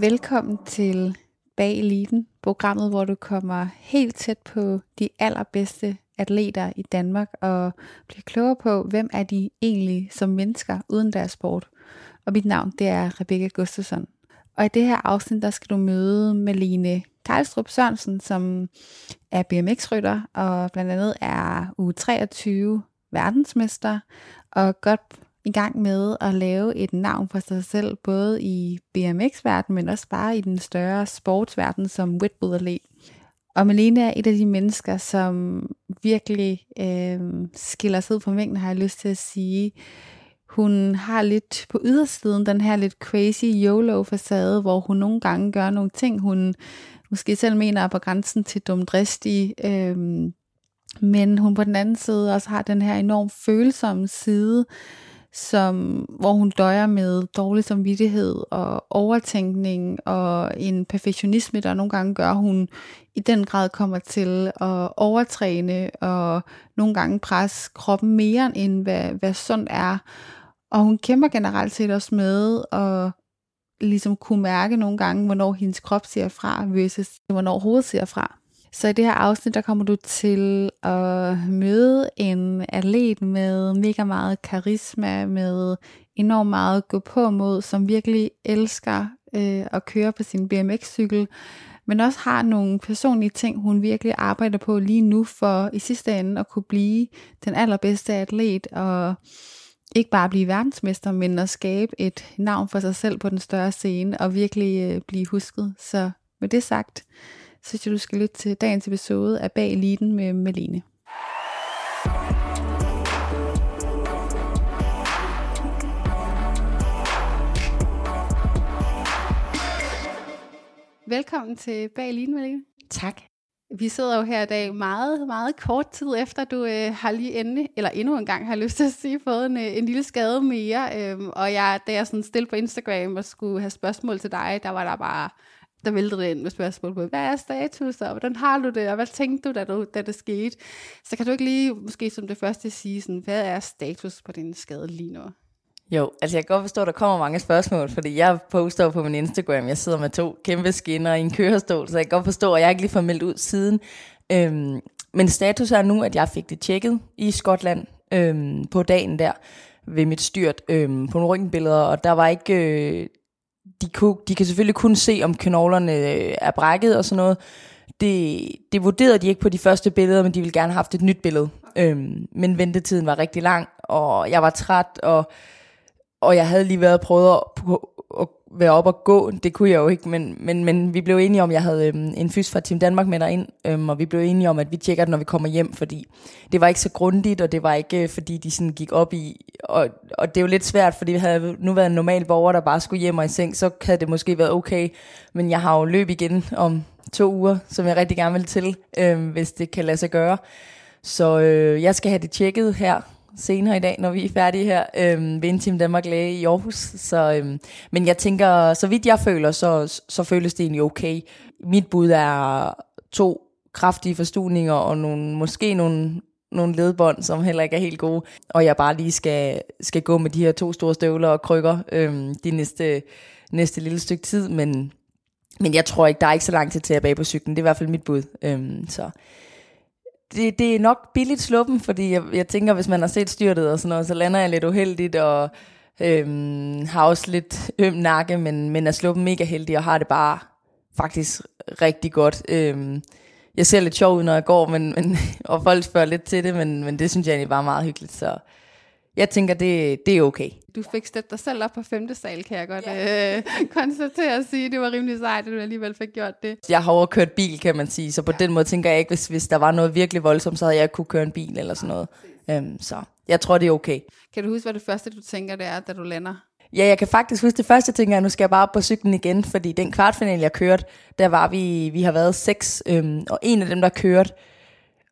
Velkommen til Bag Eliten, programmet, hvor du kommer helt tæt på de allerbedste atleter i Danmark og bliver klogere på, hvem er de egentlig som mennesker uden deres sport. Og mit navn, det er Rebecca Gustafsson. Og i det her afsnit, der skal du møde Malene Karlstrup Sørensen, som er BMX-rytter og blandt andet er U23 verdensmester og godt i gang med at lave et navn for sig selv, både i BMX-verdenen, men også bare i den større sportsverden som Whitbull-atlet. Og Malene er et af de mennesker, som virkelig øh, skiller sig ud fra mængden, har jeg lyst til at sige. Hun har lidt på ydersiden den her lidt crazy YOLO-facade, hvor hun nogle gange gør nogle ting, hun måske selv mener er på grænsen til dumdristig, øh, men hun på den anden side også har den her enormt følsomme side, som, hvor hun døjer med dårlig samvittighed og overtænkning og en perfektionisme, der nogle gange gør, at hun i den grad kommer til at overtræne og nogle gange presse kroppen mere end hvad, hvad sundt er. Og hun kæmper generelt set også med at ligesom kunne mærke nogle gange, hvornår hendes krop ser fra, versus hvornår hovedet ser fra. Så i det her afsnit, der kommer du til at møde en atlet med mega meget karisma, med enormt meget gå på mod, som virkelig elsker øh, at køre på sin BMX-cykel, men også har nogle personlige ting, hun virkelig arbejder på lige nu for i sidste ende at kunne blive den allerbedste atlet og ikke bare blive verdensmester, men at skabe et navn for sig selv på den større scene og virkelig øh, blive husket. Så med det sagt, så synes jeg, du skal lytte til dagens episode af Bag Eliten med Malene. Velkommen til Bag Eliten, Malene. Tak. Vi sidder jo her i dag meget, meget kort tid efter, du øh, har lige endelig, eller endnu en gang har lyst til at sige, fået en, øh, en lille skade mere. Øhm, og jeg, da jeg sådan stille på Instagram og skulle have spørgsmål til dig, der var der bare der væltede det ind med spørgsmål på, hvad er status, og hvordan har du det, og hvad tænkte du, da, du, da det skete? Så kan du ikke lige, måske som det første, sige, sådan, hvad er status på din skade lige nu? Jo, altså jeg kan godt forstå, at der kommer mange spørgsmål, fordi jeg poster på min Instagram, jeg sidder med to kæmpe skinner i en kørestol, så jeg kan godt forstå, at jeg ikke lige får meldt ud siden. Øhm, men status er nu, at jeg fik det tjekket i Skotland øhm, på dagen der ved mit styrt øhm, på nogle røntgenbilleder, og der var ikke... Øh, de, kunne, de kan selvfølgelig kun se, om knoglerne øh, er brækket og sådan noget. Det, det vurderede de ikke på de første billeder, men de ville gerne have haft et nyt billede. Øhm, men ventetiden var rigtig lang, og jeg var træt, og og jeg havde lige været prøvet at, at være op og gå. Det kunne jeg jo ikke, men, men, men vi blev enige om, jeg havde øhm, en fys fra Team Danmark med derind, øhm, og vi blev enige om, at vi tjekker det, når vi kommer hjem, fordi det var ikke så grundigt, og det var ikke, øh, fordi de sådan gik op i, og, og det er jo lidt svært, fordi vi havde nu været en normal borger, der bare skulle hjem og i seng, så havde det måske været okay, men jeg har jo løb igen om to uger, som jeg rigtig gerne vil til, øhm, hvis det kan lade sig gøre. Så øh, jeg skal have det tjekket her senere i dag, når vi er færdige her øh, ved Intim Danmark Læge i Aarhus. Så, øh, men jeg tænker, så vidt jeg føler, så, så føles det egentlig okay. Mit bud er to kraftige forstuninger og nogle, måske nogle, nogle ledbånd, som heller ikke er helt gode. Og jeg bare lige skal, skal gå med de her to store støvler og krykker øh, de næste, næste lille stykke tid. Men, men jeg tror ikke, der er ikke så lang tid til at bage på cyklen. Det er i hvert fald mit bud. Øh, så det, det er nok billigt sluppen, fordi jeg, jeg tænker, hvis man har set styrtet og sådan noget, så lander jeg lidt uheldigt, og øhm, har også lidt øm nakke, men, men er sluppen mega heldig, og har det bare faktisk rigtig godt. Øhm, jeg ser lidt sjov ud, når jeg går, men, men, og folk spørger lidt til det, men, men det synes jeg egentlig bare er meget hyggeligt, så jeg tænker, det, det er okay. Du fik steppet dig selv op på femte sal, kan jeg godt ja. øh, konstatere at sige. Det var rimelig sejt, at du alligevel fik gjort det. Jeg har overkørt bil, kan man sige, så på ja. den måde tænker jeg ikke, hvis, hvis der var noget virkelig voldsomt, så havde jeg ikke kunne køre en bil eller sådan noget. Øhm, så jeg tror, det er okay. Kan du huske, hvad det første, du tænker, det er, da du lander? Ja, jeg kan faktisk huske det første, jeg tænker, at nu skal jeg bare op på cyklen igen, fordi den kvartfinale, jeg kørte, der var vi, vi har været seks, øhm, og en af dem, der kørte,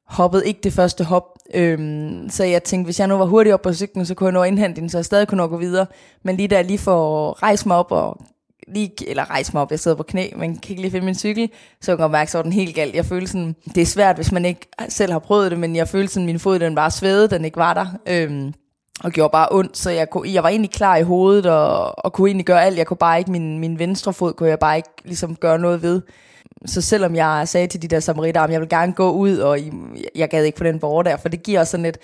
hoppede ikke det første hop. Øhm, så jeg tænkte, hvis jeg nu var hurtig op på cyklen, så kunne jeg nå at indhente den, så jeg stadig kunne nå at gå videre. Men lige da jeg lige får rejst mig op, og lige, eller rejse mig op, jeg sidder på knæ, men kan ikke lige finde min cykel, så jeg kan mærke, så var den helt galt. Jeg følte sådan, det er svært, hvis man ikke selv har prøvet det, men jeg følte sådan, min fod den var svedet, den ikke var der. Øhm, og gjorde bare ondt, så jeg, kunne, jeg var egentlig klar i hovedet, og, og kunne egentlig gøre alt. Jeg kunne bare ikke, min, min venstre fod kunne jeg bare ikke ligesom gøre noget ved så selvom jeg sagde til de der samaritter, at jeg vil gerne gå ud, og jeg gad ikke på den borger der, for det giver også sådan lidt,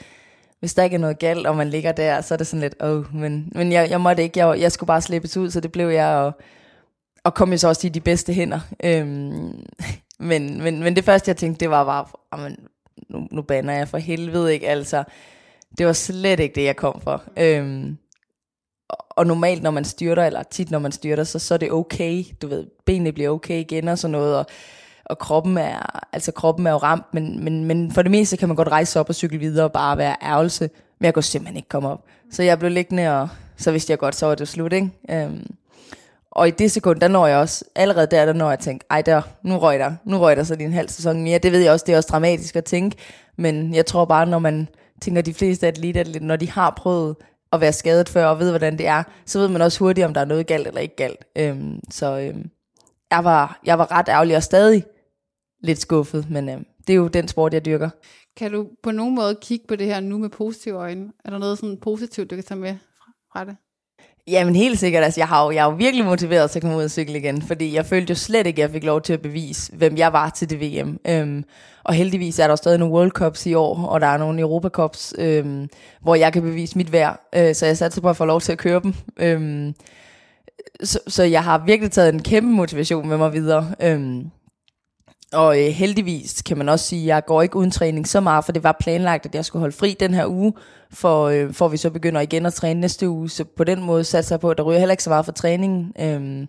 hvis der ikke er noget galt, og man ligger der, så er det sådan lidt, åh, oh, men, men jeg, jeg måtte ikke, jeg, jeg skulle bare slippes ud, så det blev jeg, og, og kom jo så også i de bedste hænder. Øhm, men, men, men det første, jeg tænkte, det var bare, jamen, nu, nu banner jeg for helvede, ikke? Altså, det var slet ikke det, jeg kom for. Øhm, og normalt, når man styrter, eller tit når man styrter, så, så er det okay. Du ved, benene bliver okay igen og sådan noget, og, og kroppen er, altså kroppen er jo ramt, men, men, men for det meste kan man godt rejse op og cykle videre og bare være ærgelse, men jeg kunne simpelthen ikke komme op. Så jeg blev liggende, og så vidste jeg godt, så var det slut, ikke? Øhm, og i det sekund, der når jeg også, allerede der, der når jeg tænkte, ej der, nu røg der, nu røg der så din halv sæson mere. Det ved jeg også, det er også dramatisk at tænke, men jeg tror bare, når man tænker de fleste atleter, når de har prøvet at være skadet før og ved, hvordan det er, så ved man også hurtigt, om der er noget galt eller ikke galt. Øhm, så øhm, jeg, var, jeg var ret ærgerlig og stadig lidt skuffet, men øhm, det er jo den sport, jeg dyrker. Kan du på nogen måde kigge på det her nu med positive øjne? Er der noget sådan positivt, du kan tage med fra det? Jamen helt sikkert, altså jeg har jo, jeg er jo virkelig motiveret til at komme ud og cykle igen, fordi jeg følte jo slet ikke, at jeg fik lov til at bevise, hvem jeg var til det VM. Øhm, og heldigvis er der stadig nogle World Cups i år, og der er nogle Europa Cups, øhm, hvor jeg kan bevise mit værd, øh, så jeg satte på at få lov til at køre dem. Øhm, så, så jeg har virkelig taget en kæmpe motivation med mig videre. Øhm, og øh, heldigvis kan man også sige, at jeg går ikke uden træning så meget, for det var planlagt, at jeg skulle holde fri den her uge, for, øh, for vi så begynder igen at træne næste uge. Så på den måde satte jeg på, at der ryger heller ikke så meget for træningen. Øhm,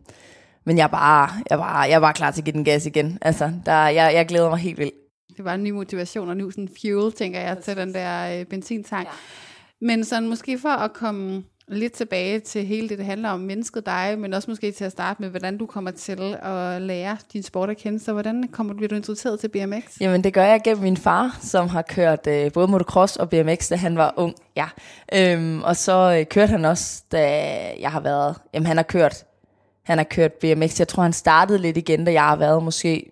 men jeg er, bare, jeg, er bare, jeg er bare klar til at give den gas igen. Altså, der, jeg, jeg glæder mig helt vildt. Det var en ny motivation og nu sådan fuel, tænker jeg, til den der øh, benzintank. Ja. Men sådan måske for at komme lidt tilbage til hele det, det handler om mennesket dig, men også måske til at starte med, hvordan du kommer til at lære din sport at kende. Så hvordan kommer, bliver du introduceret til BMX? Jamen det gør jeg gennem min far, som har kørt øh, både motocross og BMX, da han var ung. Ja. Øhm, og så øh, kørte han også, da jeg har været, jamen han har kørt han har kørt BMX. Jeg tror, han startede lidt igen, da jeg har været måske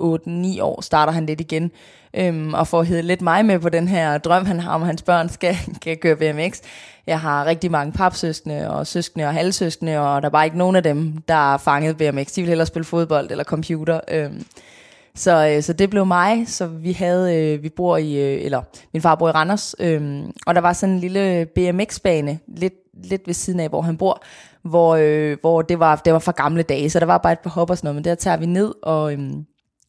8-9 år, starter han lidt igen. Øhm, og får hævet lidt mig med på den her drøm, han har om, at hans børn skal, skal køre BMX. Jeg har rigtig mange papsøskende og søskende og halvsøskende, og der er bare ikke nogen af dem, der er fanget BMX. De vil hellere spille fodbold eller computer. Øhm, så, øh, så det blev mig, så vi havde, øh, vi bor i, øh, eller min far bor i Randers, øh, og der var sådan en lille BMX-bane, lidt, lidt ved siden af, hvor han bor, hvor, øh, hvor det, var, det var fra gamle dage, så der var bare et par hop og sådan noget, men der tager vi ned, og, øh,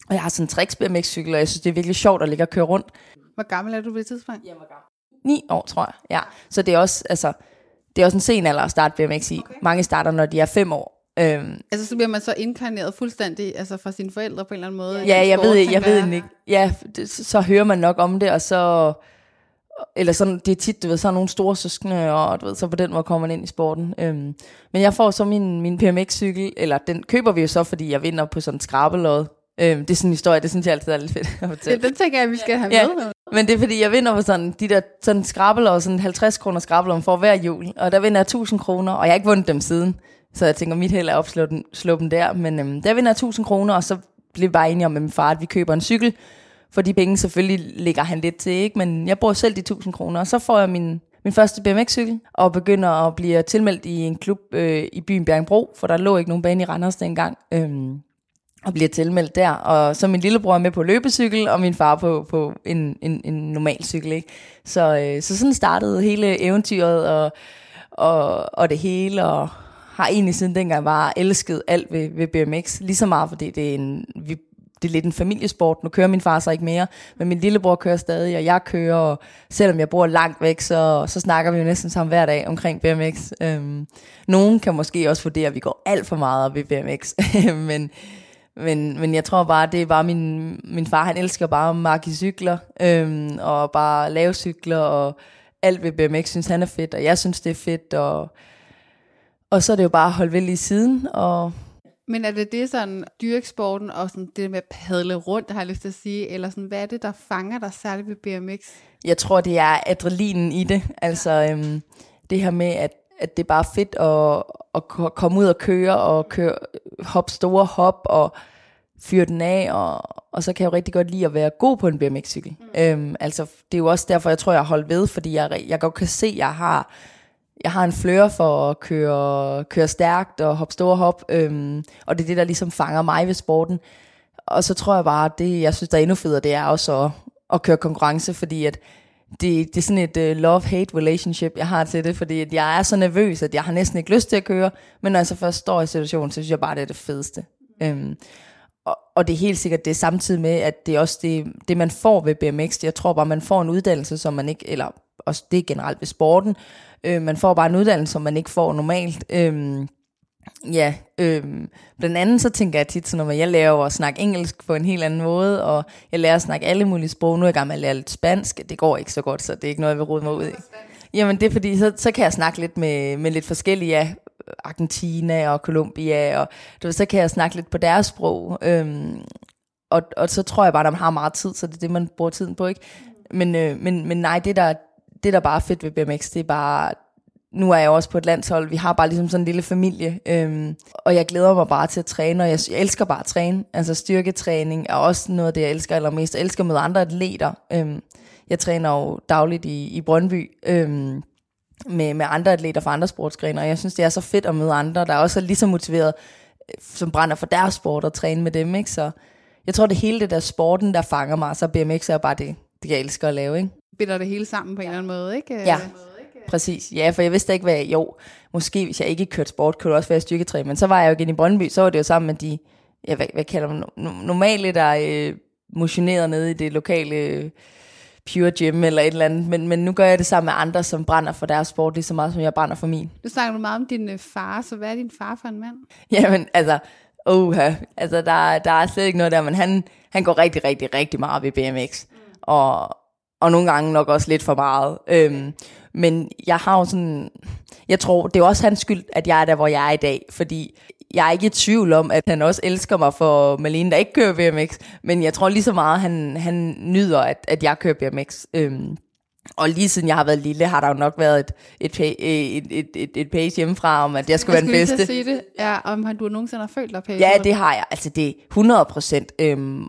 og jeg har sådan en tricks BMX-cykel, og jeg synes, det er virkelig sjovt at ligge og køre rundt. Hvor gammel er du ved tidspunkt? Jeg var gammel. 9 år, tror jeg, ja. Så det er også, altså, det er også en sen alder at starte BMX i. Okay. Mange starter, når de er 5 år, Øhm, altså så bliver man så inkarneret fuldstændig altså fra sine forældre på en eller anden måde? Ja, jeg sport, ved, jeg ved ikke. Ja, det, så hører man nok om det, og så... Eller sådan, det er tit, du ved, så er nogle store søskende, og du ved, så på den måde kommer man ind i sporten. Øhm, men jeg får så min, min PMX-cykel, eller den køber vi jo så, fordi jeg vinder på sådan en skrabelod. Øhm, det er sådan en historie, det synes jeg altid er lidt fedt at fortælle. Ja, den tænker jeg, at vi skal have ja. med. Men det er fordi, jeg vinder på sådan de der sådan skrabelod, sådan 50 kroner skrabelod for hver jul. Og der vinder jeg 1000 kroner, og jeg har ikke vundet dem siden. Så jeg tænker, mit held er at den, slå dem der. Men øhm, der vinder 1000 kroner, og så bliver vi bare enige om med min far, at vi køber en cykel. For de penge selvfølgelig ligger han lidt til, ikke? Men jeg bruger selv de 1000 kroner, og så får jeg min, min første BMX-cykel, og begynder at blive tilmeldt i en klub øh, i byen Bjergbro, for der lå ikke nogen bane i Randers dengang. Øhm, og bliver tilmeldt der. Og så min lillebror er med på løbecykel, og min far på, på en, en, en normal cykel. Ikke? Så, øh, så sådan startede hele eventyret og, og, og det hele, og har egentlig siden dengang bare elsket alt ved, ved BMX, lige så meget, fordi det er, en, vi, det er lidt en familiesport. Nu kører min far så ikke mere, men min lillebror kører stadig, og jeg kører, og selvom jeg bor langt væk, så, så snakker vi jo næsten sammen hver dag omkring BMX. Øhm, nogen kan måske også vurdere, at vi går alt for meget op i BMX, men, men, men jeg tror bare, det er bare min, min far, han elsker bare at marke cykler, øhm, og bare lave cykler, og alt ved BMX synes han er fedt, og jeg synes det er fedt, og og så er det jo bare at holde ved lige siden. Og men er det det sådan dyreksporten og sådan det med at padle rundt, har jeg lyst til at sige, eller sådan, hvad er det, der fanger dig særligt ved BMX? Jeg tror, det er adrenalinen i det. Altså øhm, det her med, at, at det er bare fedt at, at komme ud og køre, og køre, hop store hop, og fyre den af, og, og så kan jeg jo rigtig godt lide at være god på en BMX-cykel. Mm. Øhm, altså, det er jo også derfor, jeg tror, jeg har holdt ved, fordi jeg, jeg godt kan se, at jeg har jeg har en fløre for at køre, køre stærkt og hoppe store hop, øhm, og det er det, der ligesom fanger mig ved sporten. Og så tror jeg bare, at det, jeg synes, der er endnu federe, det er også at, at køre konkurrence, fordi at det, det er sådan et uh, love-hate relationship, jeg har til det, fordi at jeg er så nervøs, at jeg har næsten ikke lyst til at køre, men når jeg så først står i situationen, så synes jeg bare, det er det fedeste. Øhm, og, og det er helt sikkert, det er samtidig med, at det er også det, det, man får ved BMX. Jeg tror bare, man får en uddannelse, som man ikke, eller også det er generelt ved sporten, Øh, man får bare en uddannelse, som man ikke får normalt. Øh, ja, øh, blandt andet så tænker jeg tit sådan, at jeg lærer at snakke engelsk på en helt anden måde, og jeg lærer at snakke alle mulige sprog. Nu er jeg gang med at lære lidt spansk. Det går ikke så godt, så det er ikke noget, jeg vil rode mig ud i. Jamen det er fordi, så, så kan jeg snakke lidt med, med lidt forskellige, ja, Argentina og Colombia, og du ved, så kan jeg snakke lidt på deres sprog. Øhm, og, og så tror jeg bare, at man har meget tid, så det er det, man bruger tiden på, ikke? Men, øh, men, men nej, det der, det, der bare er fedt ved BMX, det er bare, nu er jeg også på et landshold, vi har bare ligesom sådan en lille familie, øhm, og jeg glæder mig bare til at træne, og jeg, jeg elsker bare at træne, altså styrketræning er også noget af det, jeg elsker allermest, jeg elsker med andre atleter, øhm, jeg træner jo dagligt i, i Brøndby, øhm, med, med andre atleter fra andre sportsgrene, og jeg synes, det er så fedt at møde andre, der også er lige så motiveret, øh, som brænder for deres sport og træne med dem, ikke? Så jeg tror, det hele det der sporten, der fanger mig, så BMX er bare det, det jeg elsker at lave, ikke? binder det hele sammen på en eller anden måde, ikke? Ja, præcis. Ja, for jeg vidste ikke, hvad jo, måske hvis jeg ikke kørte sport, kunne det også være styrketræ, men så var jeg jo igen i Brøndby, så var det jo sammen med de, ja, hvad, hvad kalder man, normale, der øh, motionerede nede i det lokale øh, Pure Gym eller et eller andet, men, men nu gør jeg det sammen med andre, som brænder for deres sport lige så meget, som jeg brænder for min. Du snakker meget om din øh, far, så hvad er din far for en mand? Jamen, altså, oha, altså der, der er slet ikke noget der, men han, han går rigtig, rigtig, rigtig meget ved BMX. Mm. Og, og nogle gange nok også lidt for meget. Øhm, men jeg har jo sådan, jeg tror, det er også hans skyld, at jeg er der, hvor jeg er i dag, fordi jeg er ikke i tvivl om, at han også elsker mig for Malene, der ikke kører BMX, men jeg tror lige så meget, han, han nyder, at, at jeg kører BMX. Øhm, Og lige siden jeg har været lille, har der jo nok været et, et, et, et, et, et page hjemmefra om, at jeg skulle jeg være den skulle bedste. at sige det. Ja, om han, du nogensinde har følt dig pæn. Ja, det har jeg. Altså, det er 100 procent. Øhm,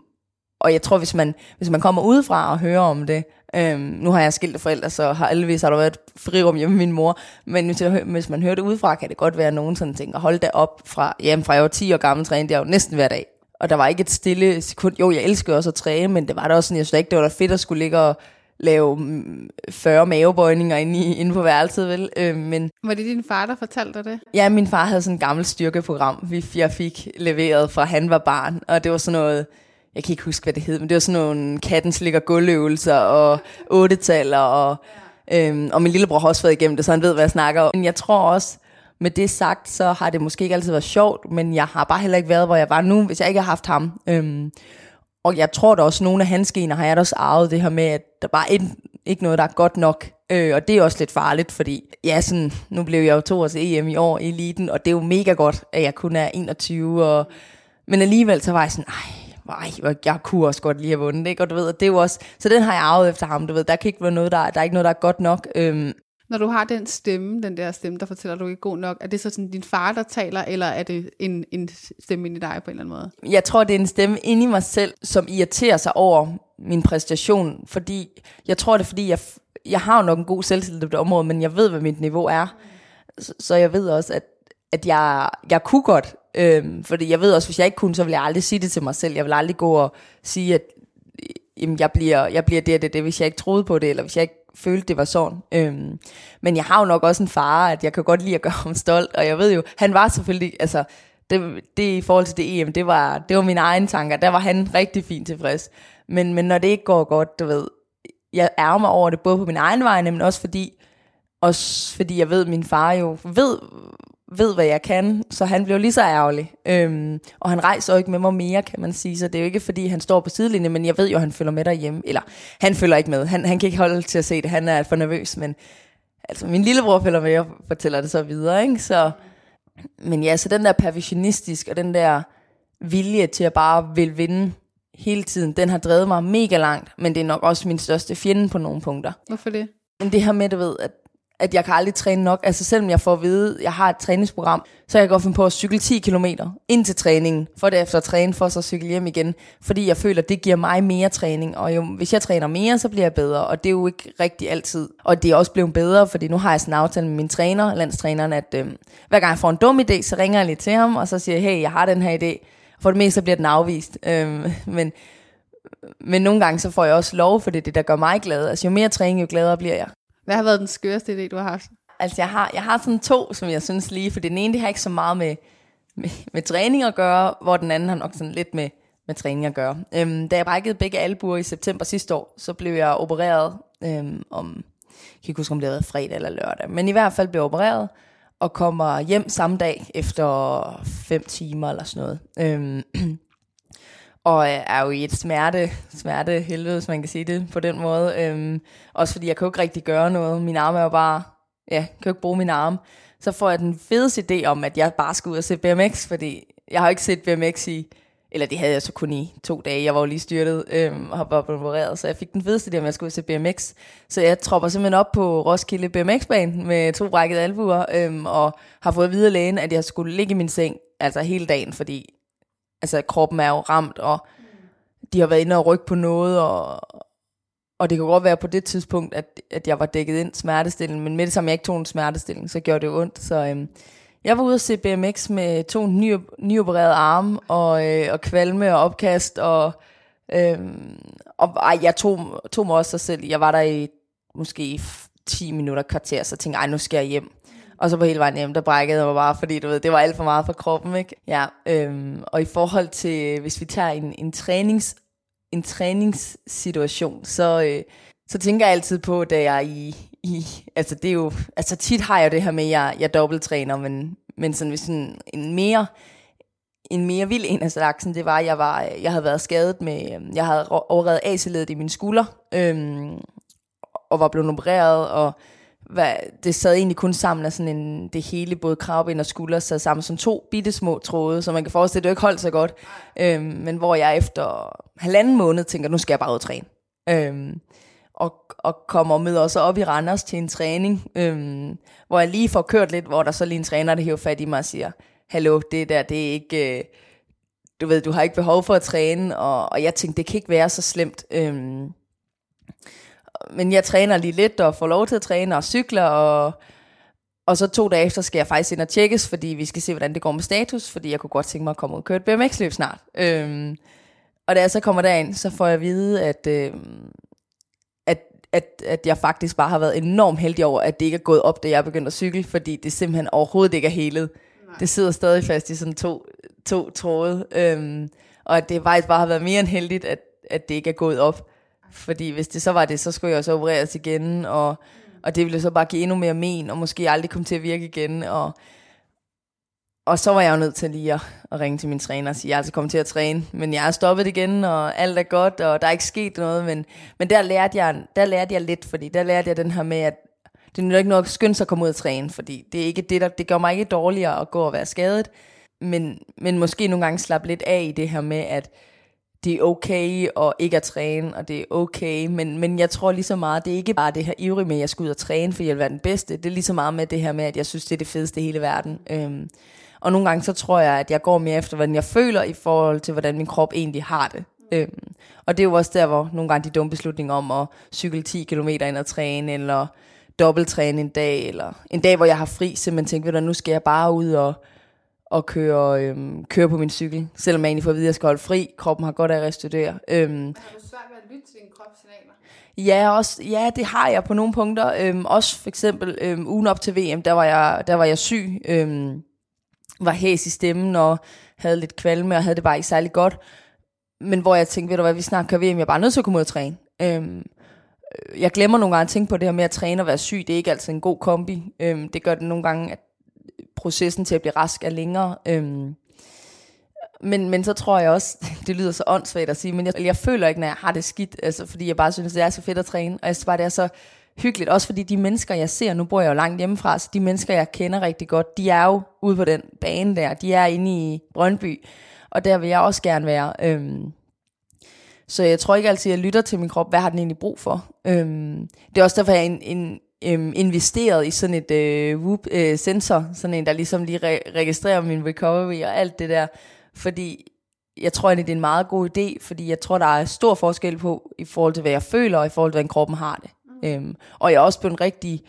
og jeg tror, hvis man, hvis man kommer udefra og hører om det, øhm, nu har jeg skilte forældre, så har aldeles har der været et frirum hjemme med min mor, men hvis, jeg, hvis man hører det udefra, kan det godt være, at nogen sådan tænker, hold da op fra, jamen, fra jeg var 10 år gammel, trænede jeg jo næsten hver dag. Og der var ikke et stille sekund. Jo, jeg elskede også at træne, men det var da også sådan, jeg synes ikke, det var da fedt at skulle ligge og lave mm, 40 mavebøjninger inde, i, inde på værelset, vel? Øhm, men Var det din far, der fortalte dig det? Ja, min far havde sådan et gammelt styrkeprogram, vi jeg fik leveret fra han var barn, og det var sådan noget, jeg kan ikke huske, hvad det hed, men det var sådan nogle katten slikker gulvøvelser og ottetaller, og, øhm, og min lillebror har også været igennem det, så han ved, hvad jeg snakker om. Men jeg tror også, med det sagt, så har det måske ikke altid været sjovt, men jeg har bare heller ikke været, hvor jeg var nu, hvis jeg ikke har haft ham. Øhm, og jeg tror da også, nogle af hans gener har jeg da også arvet det her med, at der bare er ikke noget, der er godt nok. Øh, og det er også lidt farligt, fordi ja, sådan, nu blev jeg jo to års EM i år i eliten, og det er jo mega godt, at jeg kun er 21. Og, men alligevel så var jeg sådan, ej, ej, jeg kunne også godt lige have vundet, ikke? Og du ved, og det er jo også, så den har jeg arvet efter ham, du ved, der kan ikke være noget, der, der er ikke noget, der er godt nok. Øhm, Når du har den stemme, den der stemme, der fortæller, at du ikke er god nok, er det så sådan din far, der taler, eller er det en, en stemme ind i dig på en eller anden måde? jeg tror, det er en stemme inde i mig selv, som irriterer sig over min præstation, fordi jeg tror, det er fordi, jeg, jeg har jo nok en god selvtillid på det område, men jeg ved, hvad mit niveau er. Så, så jeg ved også, at, at jeg, jeg kunne godt, øhm, fordi jeg ved også, hvis jeg ikke kunne, så ville jeg aldrig sige det til mig selv. Jeg vil aldrig gå og sige, at jamen, jeg, bliver, jeg bliver det og det, det, hvis jeg ikke troede på det, eller hvis jeg ikke følte, det var sådan. Øhm, men jeg har jo nok også en far, at jeg kan godt lide at gøre ham stolt, og jeg ved jo, han var selvfølgelig, altså, det, det i forhold til det EM, det var, det var mine egne tanker, der var han rigtig fint tilfreds. Men, men når det ikke går godt, du ved, jeg ærger mig over det, både på min egen vej, men også fordi, også fordi jeg ved, at min far jo ved, ved, hvad jeg kan, så han blev lige så ærgerlig. Øhm, og han rejser jo ikke med mig mere, kan man sige, så det er jo ikke, fordi han står på sidelinjen, men jeg ved jo, at han følger med derhjemme. Eller, han følger ikke med. Han, han kan ikke holde til at se det. Han er for nervøs, men altså, min lillebror følger med og fortæller det så videre, ikke? Så, men ja, så den der perfektionistisk, og den der vilje til at bare vil vinde hele tiden, den har drevet mig mega langt, men det er nok også min største fjende på nogle punkter. Hvorfor det? Men det her med, du ved, at, at jeg kan aldrig træne nok. Altså selvom jeg får at vide, at jeg har et træningsprogram, så jeg kan godt finde på at cykle 10 km ind til træningen, for derefter at træne, for så at cykle hjem igen. Fordi jeg føler, at det giver mig mere træning. Og jo, hvis jeg træner mere, så bliver jeg bedre. Og det er jo ikke rigtig altid. Og det er også blevet bedre, fordi nu har jeg sådan en aftale med min træner, landstræneren, at øh, hver gang jeg får en dum idé, så ringer jeg lige til ham, og så siger jeg, hey, jeg har den her idé. For det meste så bliver den afvist. Øh, men, men nogle gange så får jeg også lov, for det er det, der gør mig glad. Altså jo mere træning, jo gladere bliver jeg. Hvad har været den skøreste idé, du har haft? Altså jeg har, jeg har sådan to, som jeg synes lige, for den ene, det har ikke så meget med, med, med træning at gøre, hvor den anden har nok sådan lidt med, med træning at gøre. Øhm, da jeg brækkede begge albuer i september sidste år, så blev jeg opereret øhm, om, jeg kan ikke huske, om det var fredag eller lørdag, men i hvert fald blev jeg opereret, og kommer hjem samme dag efter fem timer eller sådan noget. Øhm, og øh, er jo i et smerte, smerte helvede, hvis man kan sige det på den måde. Øhm, også fordi jeg kan jo ikke rigtig gøre noget. Min arm er jo bare, ja, kan jo ikke bruge min arm. Så får jeg den fedeste idé om, at jeg bare skal ud og se BMX, fordi jeg har jo ikke set BMX i, eller det havde jeg så kun i to dage. Jeg var jo lige styrtet øhm, og har bare opereret, så jeg fik den fedeste idé om, at jeg skulle ud og se BMX. Så jeg tropper simpelthen op på Roskilde BMX-banen med to brækkede albuer, øhm, og har fået at vide lægen, at jeg skulle ligge i min seng, altså hele dagen, fordi altså kroppen er jo ramt, og de har været inde og rykke på noget, og, og det kan godt være på det tidspunkt, at, at jeg var dækket ind smertestillende, men med det samme jeg ikke tog en smertestilling, så gjorde det ondt. Så øhm, jeg var ude at se BMX med to ny, nyopererede arme, og, øh, og kvalme og opkast, og, øhm, og ej, jeg tog, tog mig også sig selv. Jeg var der i måske 10 minutter kvarter, så tænkte jeg, nu skal jeg hjem. Og så på hele vejen hjem, der brækkede jeg mig bare, fordi du ved, det var alt for meget for kroppen, ikke? Ja, øhm, og i forhold til, hvis vi tager en, en, trænings, en træningssituation, så, øh, så tænker jeg altid på, da jeg i, i, altså det er jo, altså tit har jeg det her med, at jeg, jeg dobbelttræner, men, men sådan, hvis sådan en mere, en mere vild en af slagsen, det var, at jeg, var, jeg havde været skadet med, jeg havde overrevet AC-ledet i min skulder, øhm, og var blevet opereret, og hvad, det sad egentlig kun sammen af sådan en, det hele, både kravben og skulder, sad sammen som to bitte små tråde, så man kan forestille, at det ikke holdt så godt. Øhm, men hvor jeg efter halvanden måned tænker, nu skal jeg bare ud og træne. Øhm, og, og kommer med også op i Randers til en træning, øhm, hvor jeg lige får kørt lidt, hvor der så lige en træner, der hiver fat i mig og siger, hallo, det der, det er ikke, øh, du ved, du har ikke behov for at træne, og, og jeg tænkte, det kan ikke være så slemt. Øhm, men jeg træner lige lidt, og får lov til at træne, og cykler, og, og så to dage efter skal jeg faktisk ind og tjekkes, fordi vi skal se, hvordan det går med status, fordi jeg kunne godt tænke mig at komme ud og køre et BMX-løb snart. Øhm, og da jeg så kommer derind, så får jeg at vide, at, øh, at, at, at jeg faktisk bare har været enormt heldig over, at det ikke er gået op, da jeg er begyndt at cykle, fordi det simpelthen overhovedet ikke er helet. Det sidder stadig fast i sådan to, to tråde, øhm, og at det faktisk bare har været mere end heldigt, at, at det ikke er gået op. Fordi hvis det så var det, så skulle jeg også opereres igen, og, og det ville så bare give endnu mere men, og måske aldrig komme til at virke igen, og og så var jeg jo nødt til lige at, at ringe til min træner og sige, jeg er altså kommet til at træne, men jeg er stoppet igen, og alt er godt, og der er ikke sket noget. Men, men der, lærte jeg, der lærte jeg lidt, fordi der lærte jeg den her med, at det er ikke noget at skynde sig at komme ud og træne, fordi det, er ikke det, der, det gør mig ikke dårligere at gå og være skadet, men, men måske nogle gange slappe lidt af i det her med, at det er okay at ikke at træne, og det er okay, men, men jeg tror lige så meget, det er ikke bare det her ivrig med, at jeg skal ud og træne, for jeg vil være den bedste. Det er lige så meget med det her med, at jeg synes, det er det fedeste i hele verden. Øhm, og nogle gange så tror jeg, at jeg går mere efter, hvordan jeg føler i forhold til, hvordan min krop egentlig har det. Øhm, og det er jo også der, hvor nogle gange de dumme beslutninger om at cykle 10 km ind og træne, eller dobbelttræne en dag, eller en dag, hvor jeg har fri, simpelthen tænker, nu skal jeg bare ud og, og køre, øhm, køre på min cykel, selvom jeg egentlig får at vide, at jeg skal holde fri. Kroppen har godt af at restituere. Øhm, har du svært ved at lytte til din kropssignaler? Ja, også, ja, det har jeg på nogle punkter. Øhm, også for eksempel øhm, ugen op til VM, der var jeg, der var jeg syg. Øhm, var hæs i stemmen og havde lidt kvalme og havde det bare ikke særlig godt. Men hvor jeg tænkte, ved du hvad, vi snart kører VM, jeg er bare nødt til at komme ud og træne. Øhm, øh, jeg glemmer nogle gange at tænke på det her med at træne og være syg. Det er ikke altid en god kombi. Øhm, det gør det nogle gange, at processen til at blive rask er længere. Øhm, men, men så tror jeg også, det lyder så åndssvagt at sige, men jeg, jeg føler ikke, når jeg har det skidt, altså, fordi jeg bare synes, det er så fedt at træne. Og jeg synes bare, det er så hyggeligt, også fordi de mennesker, jeg ser, nu bor jeg jo langt hjemmefra, så de mennesker, jeg kender rigtig godt, de er jo ude på den bane der, de er inde i Brøndby, og der vil jeg også gerne være. Øhm, så jeg tror ikke altid, at jeg lytter til min krop, hvad har den egentlig brug for? Øhm, det er også derfor, jeg en, en, øhm, investeret i sådan et øh, Whoop, øh, sensor, sådan en, der ligesom lige re- registrerer min recovery og alt det der, fordi jeg tror egentlig, det er en meget god idé, fordi jeg tror, der er stor forskel på, i forhold til, hvad jeg føler, og i forhold til, hvordan kroppen har det. Øhm, og jeg er også blevet rigtig,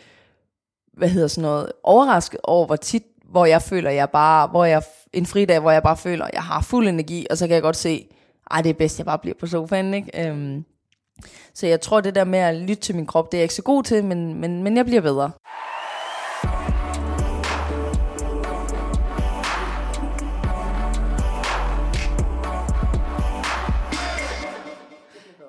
hvad hedder sådan noget, overrasket over, hvor tit, hvor jeg føler, jeg bare, hvor jeg, en fridag, hvor jeg bare føler, jeg har fuld energi, og så kan jeg godt se, ej, det er bedst, jeg bare bliver på sofaen, ikke? Øhm, så jeg tror, det der med at lytte til min krop, det er jeg ikke så god til, men, men, men jeg bliver bedre.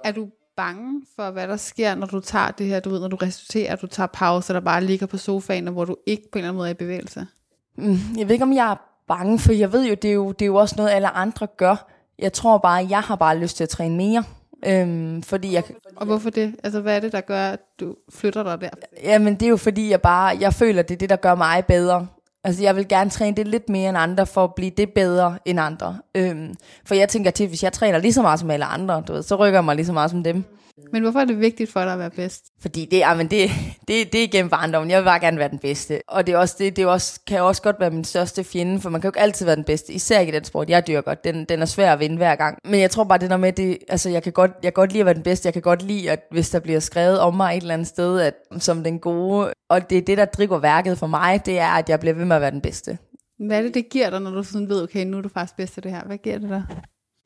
Er du bange for, hvad der sker, når du tager det her, du ved, når du restituerer, du tager pause, der bare ligger på sofaen, og hvor du ikke på en eller anden måde er i bevægelse? Mm, jeg ved ikke, om jeg er bange, for jeg ved jo, det er jo, det er jo også noget, alle andre gør. Jeg tror bare, jeg har bare lyst til at træne mere. Øhm, fordi jeg, Og hvorfor det? Altså, hvad er det, der gør, at du flytter dig der? jamen, det er jo fordi, jeg bare, jeg føler, det er det, der gør mig bedre. Altså, jeg vil gerne træne det lidt mere end andre, for at blive det bedre end andre. Øhm, for jeg tænker til, hvis jeg træner lige så meget som alle andre, du ved, så rykker jeg mig lige så meget som dem. Men hvorfor er det vigtigt for dig at være bedst? Fordi det, jamen det, det, det er igennem barndommen. Jeg vil bare gerne være den bedste. Og det, er også, det, det er også, kan også godt være min største fjende, for man kan jo ikke altid være den bedste. Især ikke i den sport, jeg dyrker. Den, den er svær at vinde hver gang. Men jeg tror bare, det der med, det, altså jeg kan, godt, jeg kan godt lide at være den bedste. Jeg kan godt lide, at hvis der bliver skrevet om mig et eller andet sted, at, som den gode. Og det er det, der driver værket for mig, det er, at jeg bliver ved med at være den bedste. Hvad er det, det giver dig, når du sådan ved, okay, nu er du faktisk bedst til det her? Hvad giver det dig?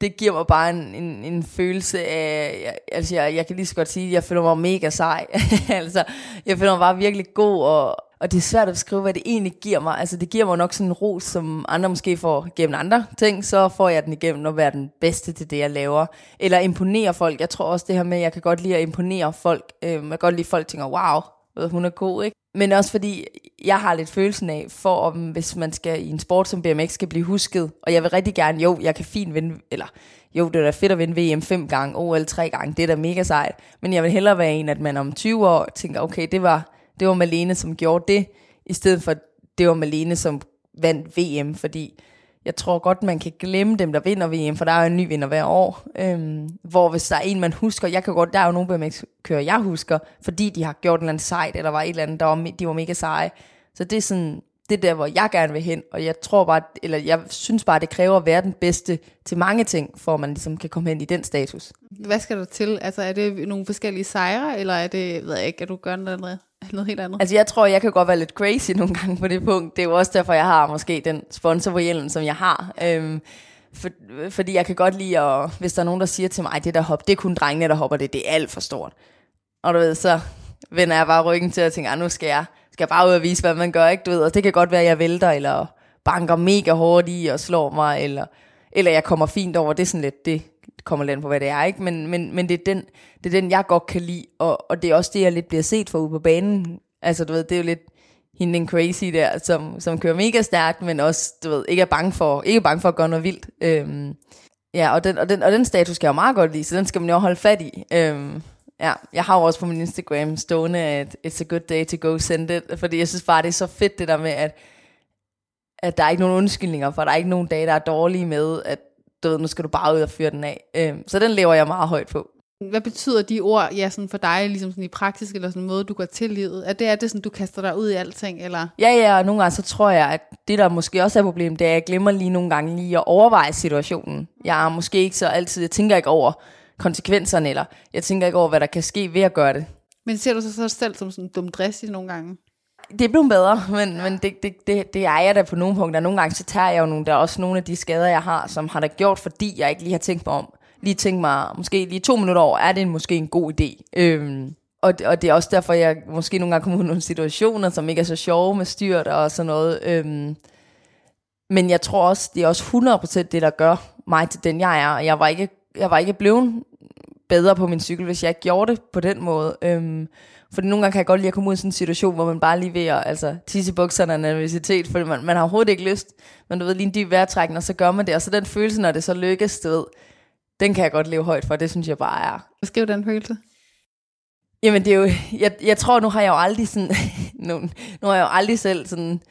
Det giver mig bare en, en, en følelse af, jeg, altså jeg, jeg kan lige så godt sige, at jeg føler mig mega sej. altså, jeg føler mig bare virkelig god, og, og det er svært at beskrive, hvad det egentlig giver mig. Altså, det giver mig nok sådan en ros, som andre måske får gennem andre ting, så får jeg den igennem at være den bedste til det, jeg laver. Eller imponere folk. Jeg tror også det her med, at jeg kan godt lide at imponere folk. Øhm, jeg kan godt lide, at folk tænker, wow, hun er god, ikke? Men også fordi, jeg har lidt følelsen af, for om hvis man skal i en sport som BMX, skal blive husket, og jeg vil rigtig gerne, jo, jeg kan fint vinde, eller jo, det er da fedt at vinde VM fem gange, OL tre gange, det er da mega sejt, men jeg vil hellere være en, at man om 20 år tænker, okay, det var, det var Malene, som gjorde det, i stedet for, det var Malene, som vandt VM, fordi jeg tror godt, man kan glemme dem, der vinder VM, for der er jo en ny vinder hver år. Øhm, hvor hvis der er en, man husker, jeg kan godt, der er jo nogle BMX-kører, jeg husker, fordi de har gjort en eller anden sejt, eller var et eller andet, der var, de var mega seje. Så det er sådan, det er der, hvor jeg gerne vil hen, og jeg tror bare, eller jeg synes bare, det kræver at være den bedste til mange ting, for at man ligesom kan komme hen i den status. Hvad skal der til? Altså er det nogle forskellige sejre, eller er det, ved jeg ikke, at du gør noget, noget helt andet? Altså jeg tror, jeg kan godt være lidt crazy nogle gange på det punkt. Det er jo også derfor, jeg har måske den sponsor på hjelmen, som jeg har. Øhm, for, fordi jeg kan godt lide, at, hvis der er nogen, der siger til mig, det der hop, det er kun drengene, der hopper det, det er alt for stort. Og du ved, så vender jeg bare ryggen til at tænke, nu skal jeg skal bare ud og vise, hvad man gør, ikke? Du ved, og det kan godt være, at jeg vælter, eller banker mega hårdt i og slår mig, eller, eller jeg kommer fint over. Det er sådan lidt, det kommer lidt på, hvad det er, ikke? Men, men, men det, er den, det er den, jeg godt kan lide, og, og det er også det, jeg lidt bliver set for ude på banen. Altså, du ved, det er jo lidt hende den crazy der, som, som kører mega stærkt, men også, du ved, ikke er bange for, ikke er bange for at gøre noget vildt. Øhm, ja, og den, og, den, og den status skal jeg jo meget godt lide, så den skal man jo holde fat i. Øhm, Ja, jeg har jo også på min Instagram stående, at it's a good day to go send it, fordi jeg synes bare, det er så fedt det der med, at, at der er ikke nogen undskyldninger, for der er ikke nogen dage, der er dårlige med, at du ved, nu skal du bare ud og fyre den af. Øhm, så den lever jeg meget højt på. Hvad betyder de ord ja, sådan for dig, ligesom sådan i praktisk eller sådan en måde, du går til livet? Er det, er det sådan, du kaster dig ud i alting? Eller? Ja, ja, og nogle gange så tror jeg, at det der måske også er et problem, det er, at jeg glemmer lige nogle gange lige at overveje situationen. Jeg er måske ikke så altid, jeg tænker ikke over, konsekvenserne, eller jeg tænker ikke over, hvad der kan ske ved at gøre det. Men ser du så, så selv som sådan dum dristig nogle gange? Det er blevet bedre, men, men det, det, det, det er jeg da på nogle punkter. Nogle gange så tager jeg jo nogle, der er også nogle af de skader, jeg har, som har der gjort, fordi jeg ikke lige har tænkt mig om. Lige tænkt mig, måske lige to minutter over, er det måske en god idé? Øhm, og, og det er også derfor, jeg måske nogle gange kommer ud i nogle situationer, som ikke er så sjove med styrt og sådan noget. Øhm, men jeg tror også, det er også 100% det, der gør mig til den, jeg er. Jeg var ikke, jeg var ikke blevet bedre på min cykel, hvis jeg ikke gjorde det på den måde. Øhm, for nogle gange kan jeg godt lide at komme ud i sådan en situation, hvor man bare lige ved at altså, tisse bukserne af nervøsitet, fordi man, man har overhovedet ikke lyst, men du ved, lige en dyb vejrtrækning, og så gør man det, og så den følelse, når det så lykkes, du ved, den kan jeg godt leve højt for, det synes jeg bare er. Hvad skal den følelse? Jamen det er jo, jeg, jeg tror, nu har jeg jo aldrig sådan, nu, nu har jeg jo aldrig selv sådan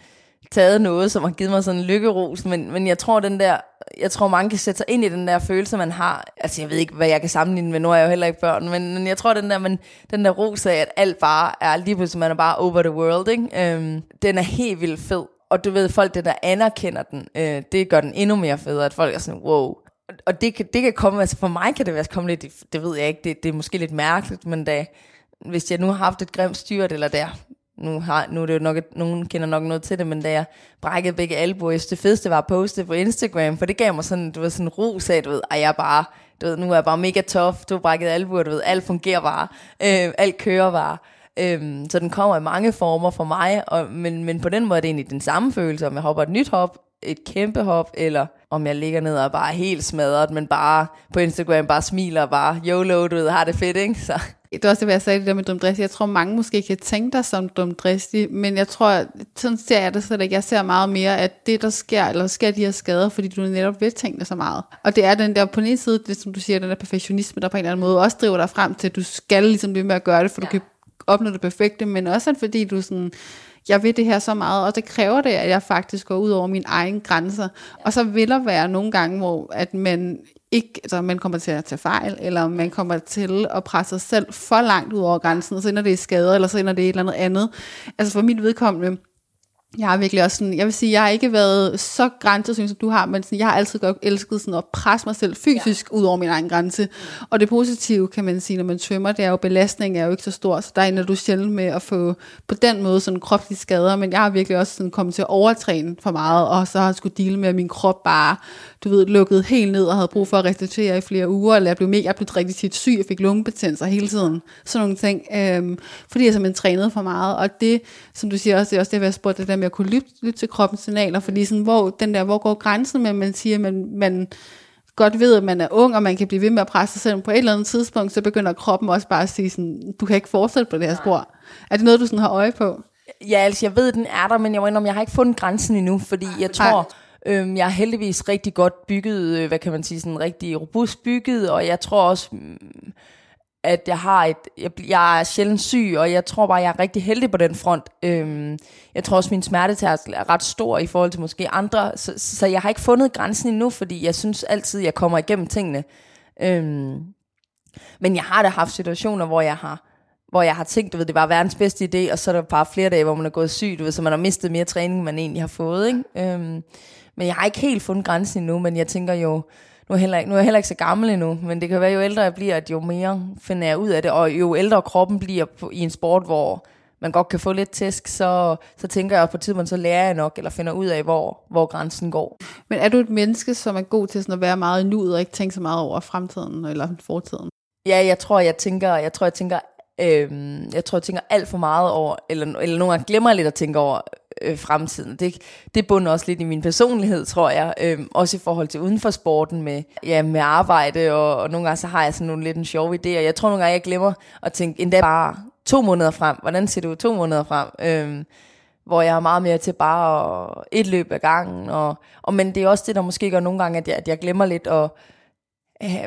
taget noget, som har givet mig sådan en lykkeros, men, men jeg tror den der, jeg tror mange kan sætte sig ind i den der følelse, man har. Altså jeg ved ikke, hvad jeg kan sammenligne med, nu er jeg jo heller ikke børn, men, men jeg tror den der, men, den der ros af, at alt bare er lige pludselig, man er bare over the world, ikke? Øhm, den er helt vildt fed. Og du ved, folk det der anerkender den, øh, det gør den endnu mere fed, at folk er sådan, wow. Og det kan, det kan komme, altså for mig kan det være komme lidt, det ved jeg ikke, det, det er måske lidt mærkeligt, men da, hvis jeg nu har haft et grimt styrt, eller der, nu, har, nu er det jo nok, nogen kender nok noget til det, men da jeg brækkede begge albuer, det fedeste var at poste på Instagram, for det gav mig sådan, du ved, sådan ro af, du ved, at jeg er bare, du ved, nu er jeg bare mega tough, du har brækket albuer, du ved, alt fungerer bare, øh, alt kører bare. Øhm, så den kommer i mange former for mig, og, men, men på den måde er det egentlig den samme følelse, om jeg hopper et nyt hop, et kæmpe hop, eller om jeg ligger ned og bare er helt smadret, men bare på Instagram bare smiler og bare YOLO, du ved, har det fedt, ikke? Så det er også det, hvad jeg sagde det der med dumdristig. Jeg tror, mange måske kan tænke dig som dumdristig, men jeg tror, sådan ser jeg det slet ikke. Jeg ser meget mere, at det, der sker, eller sker de her skader, fordi du netop vil tænke dig så meget. Og det er den der, på den ene side, det, som du siger, den der perfektionisme, der på en eller anden måde også driver dig frem til, at du skal ligesom blive med at gøre det, for ja. du kan opnå det perfekte, men også fordi du sådan, jeg vil det her så meget, og det kræver det, at jeg faktisk går ud over mine egne grænser. Og så vil der være nogle gange, hvor at man ikke, altså man kommer til at tage fejl, eller man kommer til at presse sig selv for langt ud over grænsen, og så ender det i skader, eller så ender det i et eller andet andet. Altså for mit vedkommende, jeg har virkelig også sådan, jeg vil sige, jeg har ikke været så grænsesyn, som du har, men sådan, jeg har altid godt elsket sådan at presse mig selv fysisk ja. ud over min egen grænse. Og det positive, kan man sige, når man svømmer, det er jo, belastningen er jo ikke så stor, så der ender du sjældent med at få på den måde sådan kropslige skader, men jeg har virkelig også sådan kommet til at overtræne for meget, og så har skulle dele med, at min krop bare du ved, lukket helt ned og havde brug for at restituere i flere uger, eller jeg blev, mega, jeg blev rigtig tit syg, jeg fik lungebetændelser hele tiden, sådan nogle ting, øhm, fordi jeg simpelthen trænede for meget, og det, som du siger også, det er også det, jeg spurgte, det der med at kunne lytte, lytte til kroppens signaler, fordi sådan, hvor, den der, hvor går grænsen med, at man siger, at man, man godt ved, at man er ung, og man kan blive ved med at presse sig selv, på et eller andet tidspunkt, så begynder kroppen også bare at sige sådan, du kan ikke fortsætte på det her spor. Er det noget, du sådan har øje på? Ja, altså jeg ved, den er der, men jeg må indrømme, jeg har ikke fundet grænsen endnu, fordi jeg tror, Nej Øhm, jeg er heldigvis rigtig godt bygget, øh, hvad kan man sige, sådan rigtig robust bygget, og jeg tror også, mm, at jeg har et, jeg, jeg er sjældent syg, og jeg tror bare, jeg er rigtig heldig på den front. Øhm, jeg tror også, min smertetærskel er ret stor i forhold til måske andre, så, så jeg har ikke fundet grænsen endnu, fordi jeg synes altid, jeg kommer igennem tingene. Øhm, men jeg har da haft situationer, hvor jeg har hvor jeg har tænkt, du ved, det var verdens bedste idé, og så er der bare flere dage, hvor man er gået syg, du ved, så man har mistet mere træning, end man egentlig har fået. Ikke? Øhm, men jeg har ikke helt fundet grænsen endnu, men jeg tænker jo, nu er, jeg heller, nu er jeg heller ikke så gammel endnu, men det kan være, jo ældre jeg bliver, at jo mere finder jeg ud af det, og jo ældre kroppen bliver på, i en sport, hvor man godt kan få lidt tæsk, så, så tænker jeg, at på et tidspunkt, så lærer jeg nok, eller finder ud af, hvor, hvor grænsen går. Men er du et menneske, som er god til sådan at være meget i nuet, og ikke tænke så meget over fremtiden eller fortiden? Ja, jeg tror, jeg tænker, jeg tror, jeg tænker Øhm, jeg tror, jeg tænker alt for meget over, eller, eller nogle gange glemmer jeg lidt at tænke over øh, fremtiden. Det, det bunder også lidt i min personlighed, tror jeg. Øh, også i forhold til uden for sporten med, ja, med arbejde, og, og nogle gange så har jeg sådan nogle lidt en sjove idéer. Jeg tror nogle gange, jeg glemmer at tænke endda bare to måneder frem. Hvordan ser du to måneder frem? Øh, hvor jeg er meget mere til bare et løb ad gangen. Og, og, men det er også det, der måske gør nogle gange, at jeg, at jeg glemmer lidt at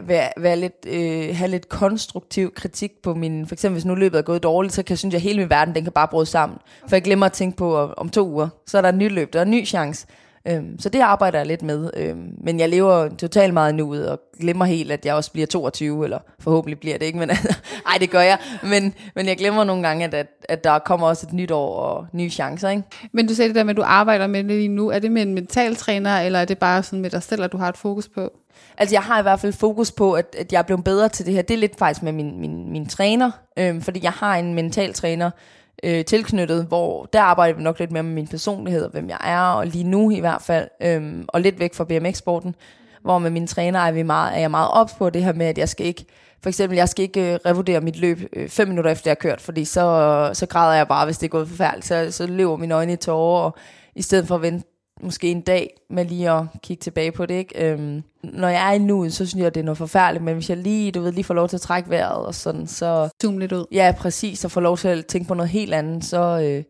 være, være lidt, øh, have lidt konstruktiv kritik på min, for eksempel hvis nu løbet er gået dårligt, så kan jeg synes, at hele min verden, den kan bare bryde sammen. For jeg glemmer at tænke på, at om to uger, så er der et nyt løb, der er en ny chance. Øhm, så det arbejder jeg lidt med. Øhm, men jeg lever totalt meget nuet, og glemmer helt, at jeg også bliver 22, eller forhåbentlig bliver det ikke, men ej, det gør jeg. Men, men jeg glemmer nogle gange, at, at, at der kommer også et nyt år og nye chancer. Ikke? Men du sagde det der med, at du arbejder med det lige nu. Er det med en mentaltræner, eller er det bare sådan med dig selv, at du har et fokus på? Altså jeg har i hvert fald fokus på, at, at jeg er blevet bedre til det her. Det er lidt faktisk med min, min, min træner, øh, fordi jeg har en mental træner øh, tilknyttet, hvor der arbejder vi nok lidt mere med min personlighed, og hvem jeg er, og lige nu i hvert fald, øh, og lidt væk fra BMX-sporten, hvor med min træner er, vi meget, er jeg meget op på det her med, at jeg skal ikke, for eksempel, jeg skal ikke øh, revurdere mit løb øh, fem minutter efter jeg har kørt, fordi så, så græder jeg bare, hvis det er gået forfærdeligt, så, så løber mine øjne i tårer, og i stedet for at vente måske en dag med lige at kigge tilbage på det. Ikke? Øhm, når jeg er i nuet, så synes jeg, det er noget forfærdeligt, men hvis jeg lige, du ved, lige får lov til at trække vejret og sådan, så... Zoom lidt ud. Ja, præcis, og får lov til at tænke på noget helt andet, så, øh,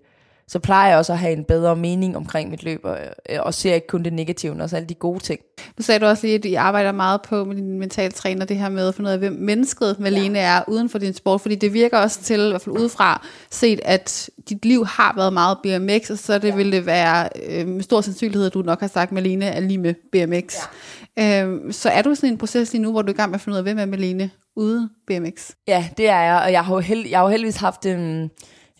så plejer jeg også at have en bedre mening omkring mit løb, og, øh, og ser ikke kun det negative, men også alle de gode ting. Du sagde du også lige, at I arbejder meget på med din mental træner, det her med at finde ud af, hvem mennesket Malene ja. er uden for din sport, fordi det virker også til, i hvert fald udefra, set, at dit liv har været meget BMX, og så det ja. vil det være øh, med stor sandsynlighed, at du nok har sagt, Malene er lige med BMX. Ja. Øhm, så er du sådan en proces lige nu, hvor du er i gang med at finde ud af, hvem er Malene ude BMX? Ja, det er jeg, og jeg har jo, held, jeg har jo heldigvis haft en... Øh,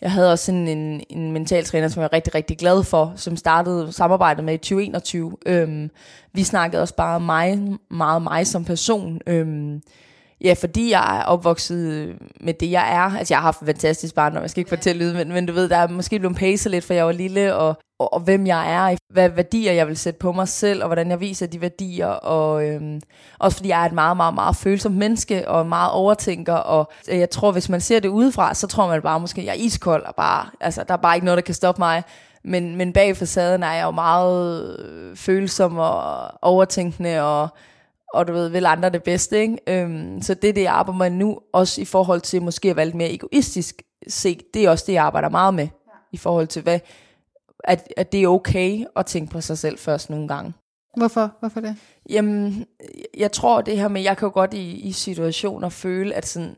jeg havde også en, en, en mental træner, som jeg er rigtig, rigtig glad for, som startede samarbejdet med i 2021. Øhm, vi snakkede også bare mig, meget mig som person. Øhm, ja, fordi jeg er opvokset med det, jeg er. Altså, jeg har haft en fantastisk barndom, jeg skal ikke fortælle det, men, men du ved, der er måske blevet pacet lidt, for jeg var lille, og, og, og hvem jeg er, hvad værdier jeg vil sætte på mig selv, og hvordan jeg viser de værdier, og øhm, også fordi jeg er et meget, meget, meget følsomt menneske, og meget overtænker, og jeg tror, hvis man ser det udefra, så tror man bare måske, jeg er iskold, og bare, altså, der er bare ikke noget, der kan stoppe mig. Men, men bag facaden er jeg jo meget følsom og overtænkende, og og du ved, vil andre det bedste, ikke? Øhm, så det er det, jeg arbejder med nu, også i forhold til måske at være lidt mere egoistisk set, det er også det, jeg arbejder meget med, ja. i forhold til, hvad, at, at det er okay at tænke på sig selv først nogle gange. Hvorfor? Hvorfor det? Jamen, jeg tror det her med, jeg kan jo godt i, i situationer føle, at sådan,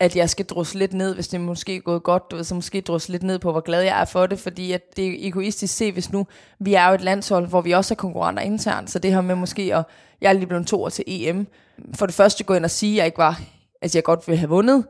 at jeg skal drosle lidt ned, hvis det måske er gået godt, du ved, så måske drosle lidt ned på, hvor glad jeg er for det, fordi at det er egoistisk se, hvis nu, vi er jo et landshold, hvor vi også er konkurrenter internt, så det her med måske at, jeg er lige blevet to år til EM, for det første gå ind og sige, at jeg ikke var, altså jeg godt ville have vundet,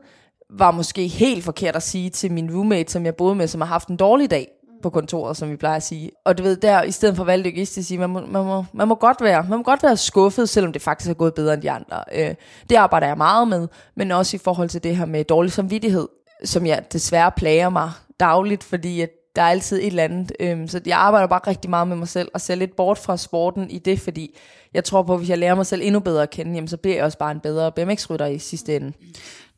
var måske helt forkert at sige til min roommate, som jeg boede med, som har haft en dårlig dag på kontoret, som vi plejer at sige. Og du ved, der i stedet for at valgte at sige, man må, man, må, man, må godt være, man må godt være skuffet, selvom det faktisk er gået bedre end de andre. Øh, det arbejder jeg meget med, men også i forhold til det her med dårlig samvittighed, som jeg desværre plager mig dagligt, fordi at der er altid et eller andet. Øhm, så jeg arbejder bare rigtig meget med mig selv, og ser lidt bort fra sporten i det, fordi jeg tror på, at hvis jeg lærer mig selv endnu bedre at kende, jamen, så bliver jeg også bare en bedre BMX-rytter i sidste ende.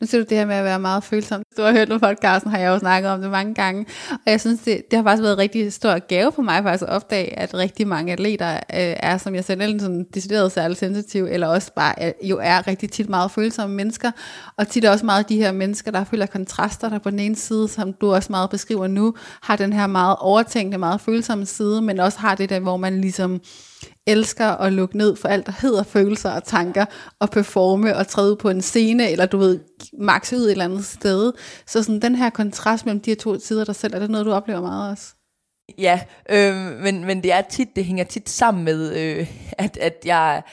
Nu ser du det her med at være meget følsom. Du har hørt noget podcasten, har jeg jo snakket om det mange gange. Og jeg synes, det, det har faktisk været en rigtig stor gave for mig faktisk at opdage, at rigtig mange atleter øh, er, som jeg selv, enten sådan decideret særligt sensitiv, eller også bare øh, jo er rigtig tit meget følsomme mennesker. Og tit er også meget de her mennesker, der føler kontraster, der på den ene side, som du også meget beskriver nu, har den her meget overtænkte, meget følsomme side, men også har det der, hvor man ligesom elsker at lukke ned for alt, der hedder følelser og tanker, og performe og træde på en scene, eller du ved, makse ud et eller andet sted. Så sådan den her kontrast mellem de her to sider dig selv, er det noget, du oplever meget også? Ja, øh, men, men det er tit, det hænger tit sammen med, øh, at, at jeg,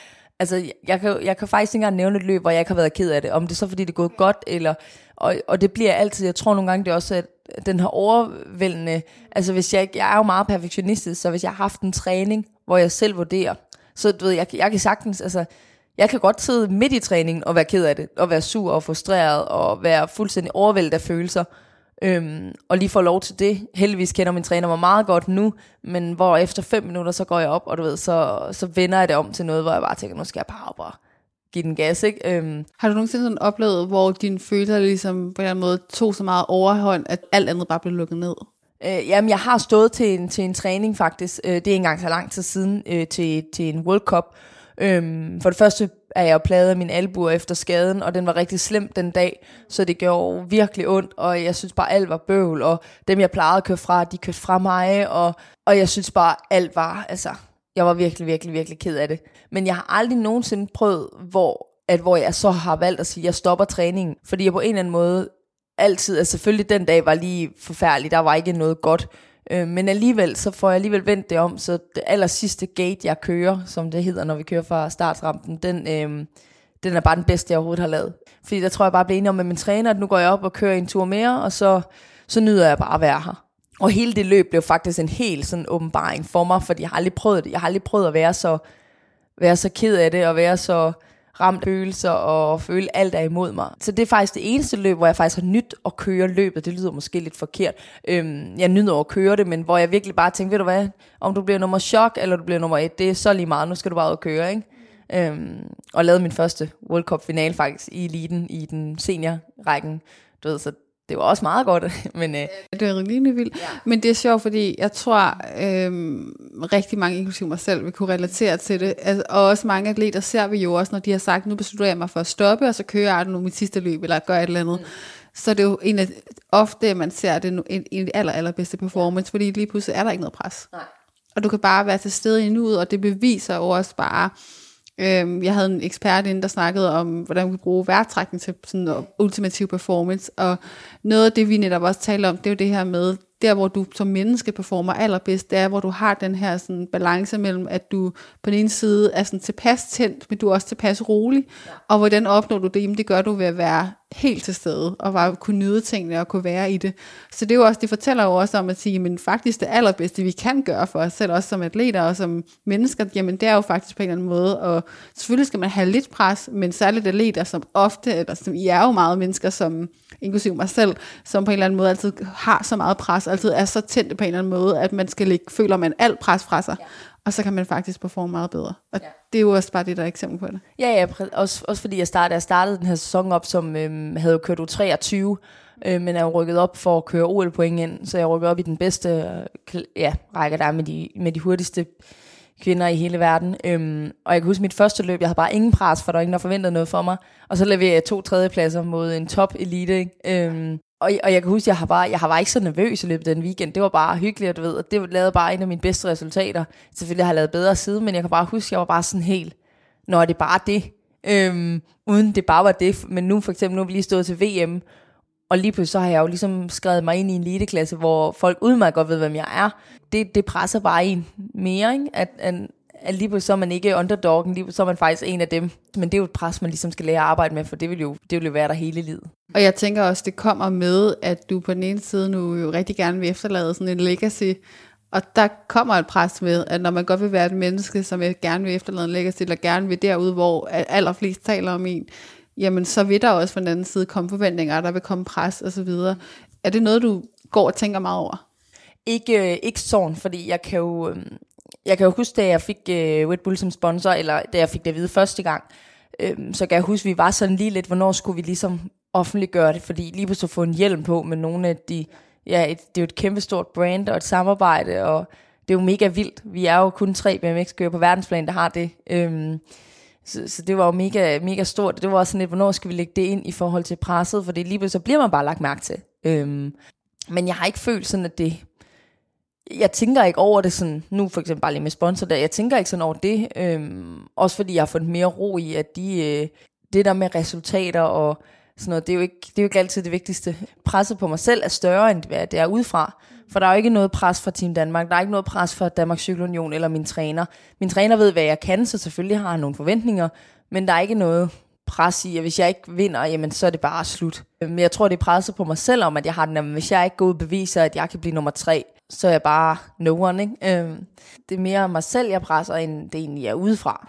altså, jeg kan, jeg kan faktisk ikke engang nævne et løb, hvor jeg ikke har været ked af det. Om det er så, fordi det er gået godt, eller, og, og det bliver altid, jeg tror nogle gange, det er også, at den her overvældende, altså hvis jeg, jeg er jo meget perfektionistisk, så hvis jeg har haft en træning, hvor jeg selv vurderer, så du ved, jeg, jeg kan sagtens, altså, jeg kan godt sidde midt i træningen og være ked af det, og være sur og frustreret, og være fuldstændig overvældet af følelser, øhm, og lige få lov til det. Heldigvis kender min træner mig meget godt nu, men hvor efter fem minutter, så går jeg op, og du ved, så, så vender jeg det om til noget, hvor jeg bare tænker, nu skal jeg bare op og give den gas, ikke? Øhm. Har du nogensinde sådan oplevet, hvor dine følelser ligesom på en eller anden måde tog så meget overhånd, at alt andet bare blev lukket ned? Øh, jamen, jeg har stået til en, til en træning faktisk. Øh, det er engang så lang tid siden øh, til, til en World Cup. Øhm, for det første er jeg jo pladet af min albuer efter skaden, og den var rigtig slem den dag, så det gjorde virkelig ondt, og jeg synes bare, alt var bøvl, og dem, jeg plejede at køre fra, de kørte fra mig, og, og jeg synes bare, alt var, altså, jeg var virkelig, virkelig, virkelig ked af det. Men jeg har aldrig nogensinde prøvet, hvor, at, hvor jeg så har valgt at sige, at jeg stopper træningen, fordi jeg på en eller anden måde altid, altså selvfølgelig den dag var lige forfærdelig, der var ikke noget godt, øh, men alligevel, så får jeg alligevel vendt det om, så det aller sidste gate, jeg kører, som det hedder, når vi kører fra startrampen, den, øh, den er bare den bedste, jeg overhovedet har lavet. Fordi der tror jeg bare, jeg blev enig om med min træner, at nu går jeg op og kører en tur mere, og så, så nyder jeg bare at være her. Og hele det løb blev faktisk en helt sådan åbenbaring for mig, fordi jeg har aldrig prøvet det. Jeg har aldrig prøvet at være så, være så ked af det, og være så ramt følelser og føle alt er imod mig. Så det er faktisk det eneste løb, hvor jeg faktisk har nyt at køre løbet. Det lyder måske lidt forkert. Øhm, jeg nyder at køre det, men hvor jeg virkelig bare tænker, ved du hvad, om du bliver nummer chok, eller du bliver nummer et, det er så lige meget, nu skal du bare ud og køre, ikke? Øhm, og lavede min første World Cup final faktisk i eliten i den seniorrækken. Du ved, så det var også meget godt. Men, øh, det er rigtig vildt. Ja. Men det er sjovt, fordi jeg tror, øh, rigtig mange, inklusive mig selv, vil kunne relatere til det. Altså, og også mange atleter ser vi jo også, når de har sagt, nu beslutter jeg mig for at stoppe, og så kører jeg nu mit sidste løb, eller gør et eller andet. Mm. Så det er jo en af, ofte, man ser det en, en af de aller, allerbedste performance, fordi lige pludselig er der ikke noget pres. Nej. Og du kan bare være til stede i nuet, og det beviser jo også bare, Øhm, jeg havde en ekspert inde, der snakkede om, hvordan vi kan bruge vejrtrækning til sådan en ultimativ performance, og noget af det, vi netop også taler om, det er jo det her med, der hvor du som menneske performer allerbedst, det er, hvor du har den her sådan, balance mellem, at du på den ene side er sådan tilpas tændt, men du er også tilpas rolig, ja. og hvordan opnår du det? Jamen det gør du ved at være helt til stede, og bare kunne nyde tingene og kunne være i det. Så det er jo også, det fortæller jo også om at sige, men faktisk det allerbedste, vi kan gøre for os selv, også som atleter og som mennesker, jamen det er jo faktisk på en eller anden måde, og selvfølgelig skal man have lidt pres, men særligt atleter, som ofte, eller som I er jo meget mennesker, som inklusive mig selv, som på en eller anden måde altid har så meget pres, altid er så tændt på en eller anden måde, at man skal lægge, føler man alt pres fra sig. Ja. Og så kan man faktisk performe meget bedre. Og ja. det er jo også bare det, der er eksempel på det. Ja, ja, også, også fordi jeg startede, jeg startede den her sæson op, som øhm, havde kørt U23, øh, men er rykket op for at køre OL-point ind, så jeg rykker op i den bedste øh, ja, række, der er med de, med de hurtigste kvinder i hele verden. Øhm, og jeg kan huske mit første løb, jeg havde bare ingen pres, for der var ingen, der forventede noget for mig. Og så leverede jeg to tredjepladser mod en top elite. Ikke? Øhm, og, og jeg kan huske, jeg har bare, jeg har bare ikke så nervøs i løbet af den weekend. Det var bare hyggeligt, du ved, og det lavede bare en af mine bedste resultater. Selvfølgelig har jeg lavet bedre siden, men jeg kan bare huske, jeg var bare sådan helt, når det er bare det. Øhm, uden det bare var det. Men nu for eksempel, nu er vi lige stået til VM, og lige pludselig så har jeg jo ligesom skrevet mig ind i en eliteklasse, hvor folk udmærket godt ved, hvem jeg er. Det, det presser bare en mere, ikke? At, at, at lige pludselig så er man ikke underdoggen, lige så er man faktisk en af dem. Men det er jo et pres, man ligesom skal lære at arbejde med, for det vil jo, det vil jo være der hele livet. Og jeg tænker også, det kommer med, at du på den ene side nu jo rigtig gerne vil efterlade sådan en legacy, og der kommer et pres med, at når man godt vil være et menneske, som gerne vil efterlade en legacy, eller gerne vil derude, hvor allerflest taler om en, jamen så vil der også fra den anden side komme forventninger, der vil komme pres osv. Er det noget, du går og tænker meget over? Ikke, øh, ikke sådan, fordi jeg kan jo, øhm, jeg kan jo huske, da jeg fik øh, Red Bull som sponsor, eller da jeg fik det at vide første gang, øh, så kan jeg huske, at vi var sådan lige lidt, hvornår skulle vi ligesom offentliggøre det, fordi lige pludselig få en hjelm på med nogle af de, ja, et, det er jo et kæmpe stort brand og et samarbejde, og det er jo mega vildt. Vi er jo kun tre BMX-kører på verdensplan, der har det. Øhm, så, så det var jo mega, mega stort. Det var også sådan lidt, hvornår skal vi lægge det ind i forhold til presset, for det lige så bliver man bare lagt mærke til. Øhm, men jeg har ikke følt sådan, at det, jeg tænker ikke over det sådan, nu for eksempel bare lige med sponsor der, jeg tænker ikke sådan over det, øhm, også fordi jeg har fået mere ro i, at de, øh, det der med resultater og sådan noget, det er, jo ikke, det er jo ikke altid det vigtigste. Presset på mig selv er større, end hvad det er udefra. For der er jo ikke noget pres fra Team Danmark, der er ikke noget pres fra Danmarks Cykelunion eller min træner. Min træner ved, hvad jeg kan, så selvfølgelig har han nogle forventninger, men der er ikke noget pres i, at hvis jeg ikke vinder, jamen så er det bare slut. Men jeg tror, det er presset på mig selv om, at jeg har den, at hvis jeg ikke går ud og beviser, at jeg kan blive nummer tre, så er jeg bare no one. Ikke? Øhm, det er mere mig selv, jeg presser, end det egentlig er udefra.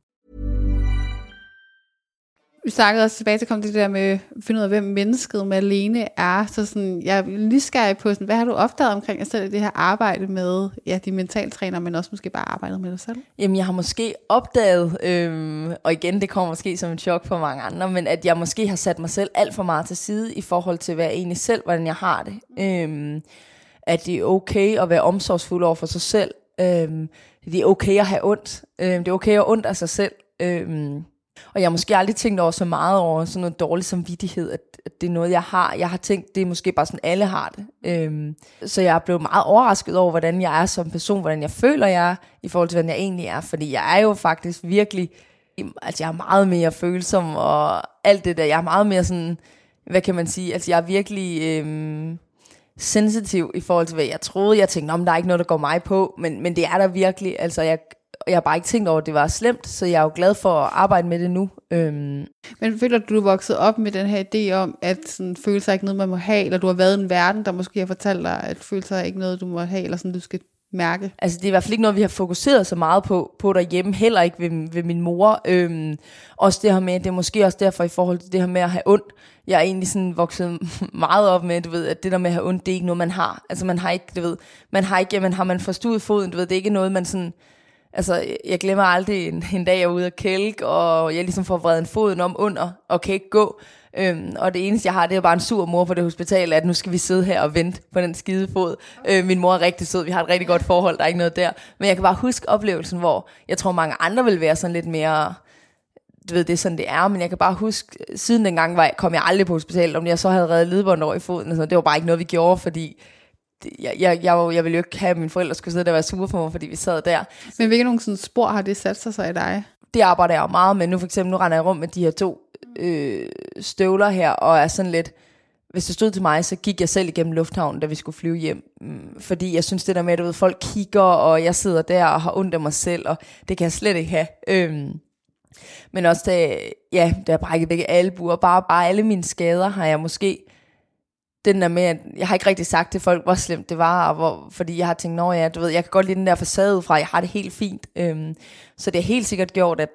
Vi snakkede også tilbage til kom det der med at finde ud af, hvem mennesket alene er. Så sådan, jeg er nysgerrig på, sådan, hvad har du opdaget omkring dig selv i det her arbejde med ja, de mentaltræner, men også måske bare arbejdet med dig selv? Jamen, jeg har måske opdaget, øhm, og igen, det kommer måske som en chok for mange andre, men at jeg måske har sat mig selv alt for meget til side i forhold til, hvad jeg egentlig selv, hvordan jeg har det. Øhm, at det er okay at være omsorgsfuld over for sig selv. Øhm, det er okay at have ondt. Øhm, det er okay at have ondt af sig selv. Øhm, og jeg har måske aldrig tænkt over så meget over sådan noget dårlig samvittighed, at, at det er noget, jeg har. Jeg har tænkt, det er måske bare sådan, alle har det. Øhm, så jeg er blevet meget overrasket over, hvordan jeg er som person, hvordan jeg føler, jeg er, i forhold til, hvordan jeg egentlig er. Fordi jeg er jo faktisk virkelig, altså jeg er meget mere følsom, og alt det der. Jeg er meget mere sådan, hvad kan man sige, altså jeg er virkelig... Øhm, sensitiv i forhold til, hvad jeg troede. Jeg tænkte, om der er ikke noget, der går mig på, men, men det er der virkelig. Altså, jeg, jeg har bare ikke tænkt over, at det var slemt, så jeg er jo glad for at arbejde med det nu. Øhm. Men føler du, du er vokset op med den her idé om, at sådan, følelser er ikke noget, man må have, eller du har været i en verden, der måske har fortalt dig, at følelser er ikke noget, du må have, eller sådan, du skal mærke? Altså det er i hvert fald ikke noget, vi har fokuseret så meget på, på derhjemme, heller ikke ved, ved min mor. Øhm, også det her med, det er måske også derfor i forhold til det her med at have ondt. Jeg er egentlig sådan vokset meget op med, du ved, at det der med at have ondt, det er ikke noget, man har. Altså man har ikke, du ved, man har ikke, jamen har man forstuet foden, du ved, det er ikke noget, man sådan, altså jeg glemmer aldrig en, en dag, jeg er ude at kælke, og jeg ligesom får vredet en foden om under, og kan ikke gå. Øhm, og det eneste, jeg har, det er bare en sur mor på det hospital, at nu skal vi sidde her og vente på den skide fod. Øh, min mor er rigtig sød, vi har et rigtig godt forhold, der er ikke noget der. Men jeg kan bare huske oplevelsen, hvor jeg tror, mange andre vil være sådan lidt mere du ved, det er sådan, det er, men jeg kan bare huske, siden dengang var jeg, kom jeg aldrig på hospitalet, om jeg så havde reddet ledbånd over i foden, og sådan, det var bare ikke noget, vi gjorde, fordi jeg, jeg, jeg, jeg ville jo ikke have, at mine forældre skulle sidde der og være sure for mig, fordi vi sad der. Men hvilke nogle sådan spor har det sat sig så i dig? Det arbejder jeg jo meget med. Nu for eksempel, nu render jeg rundt med de her to øh, støvler her, og er sådan lidt, hvis det stod til mig, så gik jeg selv igennem lufthavnen, da vi skulle flyve hjem. Mm, fordi jeg synes det der med, at du ved, folk kigger, og jeg sidder der og har ondt af mig selv, og det kan jeg slet ikke have. Øhm, Men også da, ja, da jeg brækkede begge albuer, bare, bare alle mine skader har jeg måske, den der med, at jeg har ikke rigtig sagt til folk, hvor slemt det var, og hvor, fordi jeg har tænkt, nå ja, du ved, jeg kan godt lide den der facade fra, jeg har det helt fint. Øhm, så det har helt sikkert gjort, at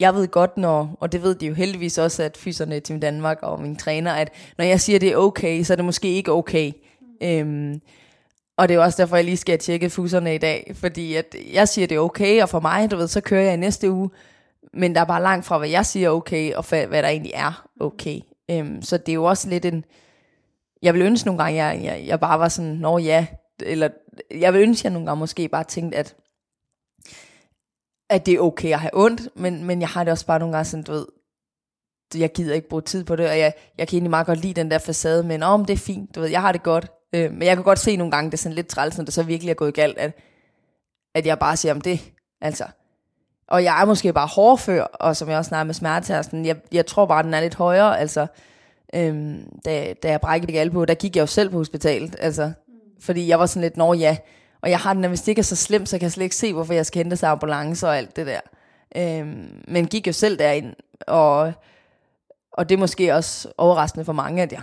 jeg ved godt, når, og det ved de jo heldigvis også, at fyserne til Danmark og min træner, at når jeg siger, at det er okay, så er det måske ikke okay. Øhm, og det er også derfor, jeg lige skal tjekke fuserne i dag, fordi at jeg siger, at det er okay, og for mig, du ved, så kører jeg i næste uge, men der er bare langt fra, hvad jeg siger okay, og hvad der egentlig er okay. Øhm, så det er jo også lidt en, jeg vil ønske nogle gange, jeg, jeg, jeg bare var sådan, nå ja, eller jeg vil ønske, jeg nogle gange måske bare tænkte, at at det er okay at have ondt, men, men jeg har det også bare nogle gange sådan, du ved, jeg gider ikke bruge tid på det, og jeg, jeg kan egentlig meget godt lide den der facade, men om det er fint, du ved, jeg har det godt, øh, men jeg kan godt se nogle gange, det er sådan lidt træls, når det så virkelig er gået galt, at, at jeg bare siger om det, altså. Og jeg er måske bare hårdfør, og som jeg også snakker med smertetærsten, jeg, jeg tror bare, den er lidt højere, altså, øhm, da, da jeg brækkede på, der gik jeg jo selv på hospitalet, altså, fordi jeg var sådan lidt, nå ja, og jeg har den, hvis det ikke er så slemt, så kan jeg slet ikke se, hvorfor jeg skal hente sig ambulance og alt det der. Øhm, men gik jo selv derind, og, og det er måske også overraskende for mange, at jeg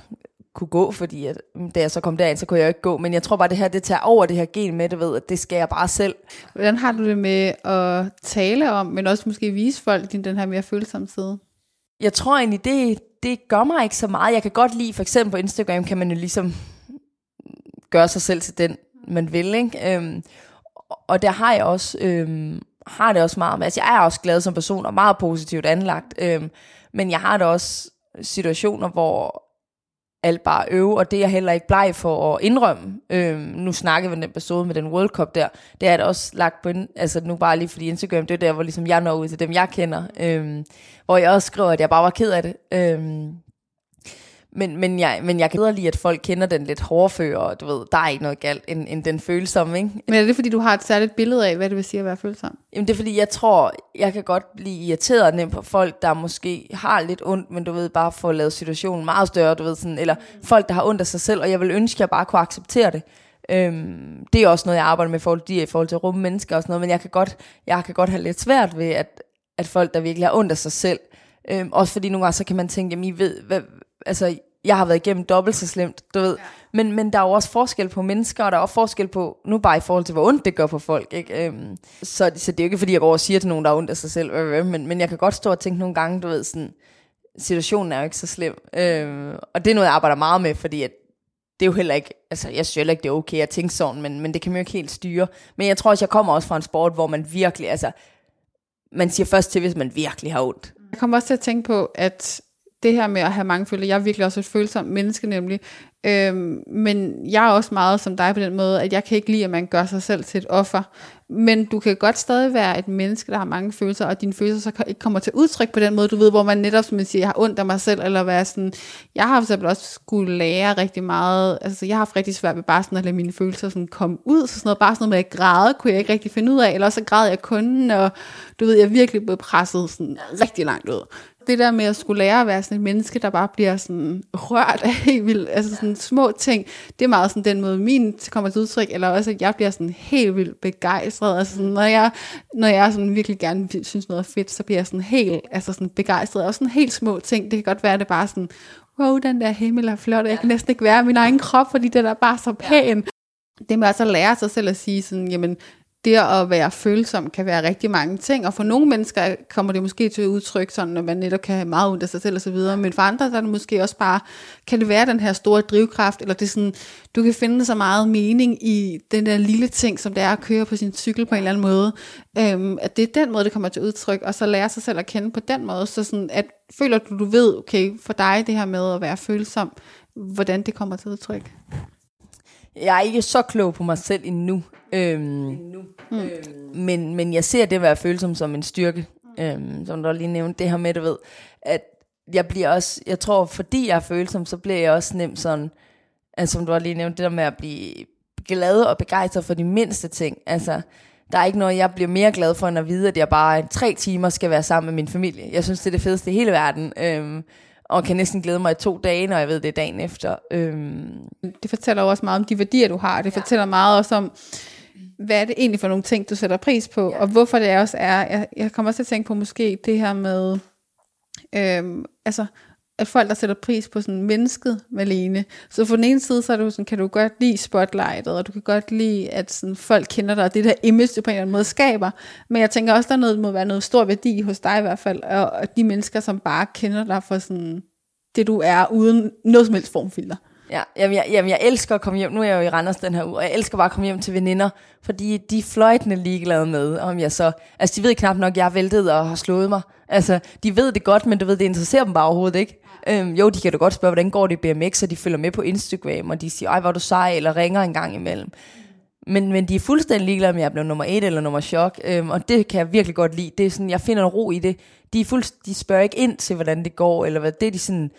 kunne gå, fordi at, da jeg så kom derind, så kunne jeg jo ikke gå. Men jeg tror bare, det her, det tager over det her gen med, det ved, at det skal jeg bare selv. Hvordan har du det med at tale om, men også måske vise folk din, den her mere følsomme side? Jeg tror egentlig, det, det gør mig ikke så meget. Jeg kan godt lide, for eksempel på Instagram, kan man jo ligesom gøre sig selv til den, man vil. Ikke? Øhm, og der har jeg også, øhm, har det også meget med, altså jeg er også glad som person, og meget positivt anlagt, øhm, men jeg har da også situationer, hvor alt bare øve, og det er jeg heller ikke bleg for at indrømme. Øhm, nu snakker vi den episode med den World Cup der, det er da også lagt på, altså nu bare lige fordi Instagram, det er der, hvor ligesom jeg når ud til dem, jeg kender, øhm, hvor jeg også skriver, at jeg bare var ked af det. Øhm, men, men, jeg, men jeg kan lide, at folk kender den lidt hårdføre, og du ved, der er ikke noget galt end, end den følsomme, ikke? Men er det fordi, du har et særligt billede af, hvad det vil sige at være følsom? Jamen det er fordi, jeg tror, jeg kan godt blive irriteret nemt på folk, der måske har lidt ondt, men du ved, bare få lavet situationen meget større, du ved, sådan, eller folk, der har ondt af sig selv, og jeg vil ønske, at jeg bare kunne acceptere det. Øhm, det er også noget, jeg arbejder med i forhold, de, i forhold til rumme mennesker og sådan noget, men jeg kan godt, jeg kan godt have lidt svært ved, at, at folk, der virkelig har ondt af sig selv, øhm, også fordi nogle gange, så kan man tænke, jamen I ved, hvad, altså jeg har været igennem dobbelt så slemt, du ved. Ja. Men, men der er jo også forskel på mennesker, og der er også forskel på, nu bare i forhold til, hvor ondt det gør på folk. Ikke? Øhm, så, så det er jo ikke, fordi jeg går og siger til nogen, der er ondt af sig selv, øh, øh, men, men jeg kan godt stå og tænke nogle gange, du ved, sådan, situationen er jo ikke så slem. Øhm, og det er noget, jeg arbejder meget med, fordi at det er jo heller ikke, altså jeg synes heller ikke, det er okay at tænke sådan, men, men det kan man jo ikke helt styre. Men jeg tror også, jeg kommer også fra en sport, hvor man virkelig, altså, man siger først til, hvis man virkelig har ondt. Jeg kommer også til at tænke på, at det her med at have mange følelser, jeg er virkelig også et følsomt menneske nemlig, øhm, men jeg er også meget som dig på den måde, at jeg kan ikke lide, at man gør sig selv til et offer, men du kan godt stadig være et menneske, der har mange følelser, og dine følelser så ikke kommer til udtryk på den måde, du ved, hvor man netop, som man siger, jeg har ondt af mig selv, eller være sådan, jeg har for eksempel også skulle lære rigtig meget, altså jeg har haft rigtig svært ved bare sådan at lade mine følelser sådan komme ud, så sådan noget, bare sådan noget med at græde, kunne jeg ikke rigtig finde ud af, eller så græd jeg kun, og du ved, jeg virkelig blev presset sådan rigtig langt ud det der med at skulle lære at være sådan et menneske, der bare bliver sådan rørt af helt vildt, altså sådan små ting, det er meget sådan den måde, min kommer til udtryk, eller også, at jeg bliver sådan helt vildt begejstret, altså sådan, når jeg, når jeg sådan virkelig gerne synes noget er fedt, så bliver jeg sådan helt, altså sådan begejstret, og sådan helt små ting, det kan godt være, at det bare sådan, wow, den der himmel er flot, og jeg kan næsten ikke være min egen krop, fordi den er bare så pæn. Det med altså at lære sig selv at sige sådan, jamen, det at være følsom kan være rigtig mange ting, og for nogle mennesker kommer det måske til at udtrykke sådan, at man netop kan have meget ud af sig selv og så videre, men for andre der er det måske også bare, kan det være den her store drivkraft, eller det er sådan, du kan finde så meget mening i den der lille ting, som det er at køre på sin cykel på en eller anden måde, øhm, at det er den måde, det kommer til udtryk, og så lære sig selv at kende på den måde, så sådan, at føler du, du ved, okay, for dig det her med at være følsom, hvordan det kommer til udtryk? Jeg er ikke så klog på mig selv endnu. Øhm, endnu. Mm. Øhm, men, men jeg ser det at være følsom som en styrke. Mm. Øhm, som du lige nævnte, det her med, du ved, at jeg bliver også, jeg tror, fordi jeg er følsom, så bliver jeg også nemt sådan, altså som du har lige nævnt, det der med at blive glad og begejstret for de mindste ting. Altså, der er ikke noget, jeg bliver mere glad for, end at vide, at jeg bare tre timer skal være sammen med min familie. Jeg synes, det er det fedeste i hele verden. Øhm, og kan næsten glæde mig i to dage, når jeg ved det dagen efter. Øhm. Det fortæller jo også meget om de værdier, du har. Det ja. fortæller meget også om, hvad er det egentlig for nogle ting, du sætter pris på, ja. og hvorfor det også er, jeg, jeg kommer også til at tænke på måske det her med, øhm, altså, at folk, der sætter pris på sådan mennesket Malene. Så på den ene side, så er du sådan, kan du godt lide spotlightet, og du kan godt lide, at sådan, folk kender dig, og det der image, du på en eller anden måde skaber. Men jeg tænker også, der er noget, må være noget stor værdi hos dig i hvert fald, og, og de mennesker, som bare kender dig for sådan, det du er, uden noget som helst formfilter. Ja, jamen jeg, jamen jeg elsker at komme hjem. Nu er jeg jo i Randers den her uge, og jeg elsker bare at komme hjem til veninder, fordi de er fløjtende ligeglade med, om jeg så... Altså, de ved knap nok, at jeg er væltet og har slået mig. Altså, de ved det godt, men du ved, det interesserer dem bare overhovedet ikke. Øhm, jo, de kan da godt spørge, hvordan går det i BMX, og de følger med på Instagram, og de siger, ej, hvor du sej, eller ringer en gang imellem. Men, men de er fuldstændig ligeglade, om jeg er blevet nummer et eller nummer chok, øhm, og det kan jeg virkelig godt lide. Det er sådan, jeg finder en ro i det. De, er fuldst- de spørger ikke ind til, hvordan det går, eller hvad det er de sådan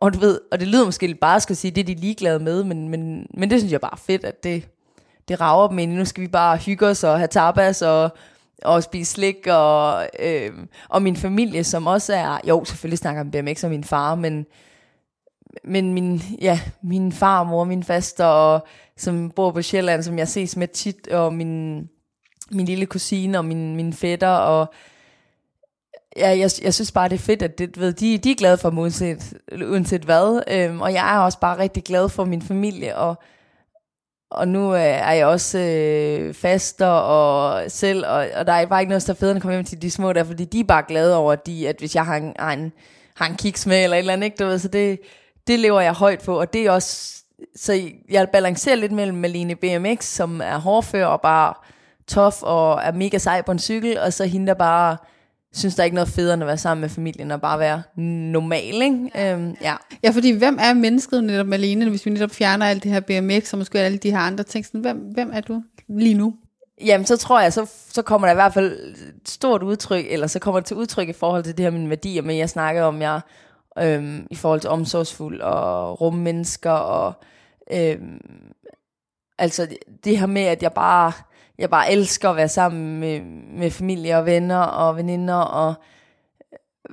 og du ved, og det lyder måske lidt bare skal sige, det er de ligeglade med, men, men, men det synes jeg bare er fedt, at det, det rager dem ind. Nu skal vi bare hygge os og have tapas og, og spise slik, og, øh, og min familie, som også er, jo selvfølgelig snakker om BMX og min far, men, men min, ja, min far mor, min faster, og, som bor på Sjælland, som jeg ses med tit, og min, min lille kusine og min, min fætter, og ja, jeg, jeg synes bare, det er fedt, at det, ved, de, de er glade for mig, uanset, uanset hvad. Øhm, og jeg er også bare rigtig glad for min familie, og, og nu øh, er jeg også øh, faster og selv, og, og der er bare ikke noget, så fedt, at komme hjem til de små der, fordi de er bare glade over, at, de, at hvis jeg har en, har en, har en kiks med, eller et eller andet, ikke, du ved, så det, det lever jeg højt på, og det er også, så jeg balancerer lidt mellem Malene BMX, som er hårdfør og bare tof og er mega sej på en cykel, og så hende, der bare synes, der er ikke noget federe end at være sammen med familien og bare være normal, ikke? Øhm, ja. ja, fordi hvem er mennesket netop alene, hvis vi netop fjerner alt det her BMX og måske alle de her andre ting? Sådan, hvem, hvem er du lige nu? Jamen, så tror jeg, så, så kommer der i hvert fald et stort udtryk, eller så kommer det til udtryk i forhold til det her mine værdier, men jeg snakker om, jeg øhm, i forhold til omsorgsfuld og rummennesker, og øhm, altså det her med, at jeg bare jeg bare elsker at være sammen med, med familie og venner og veninder, og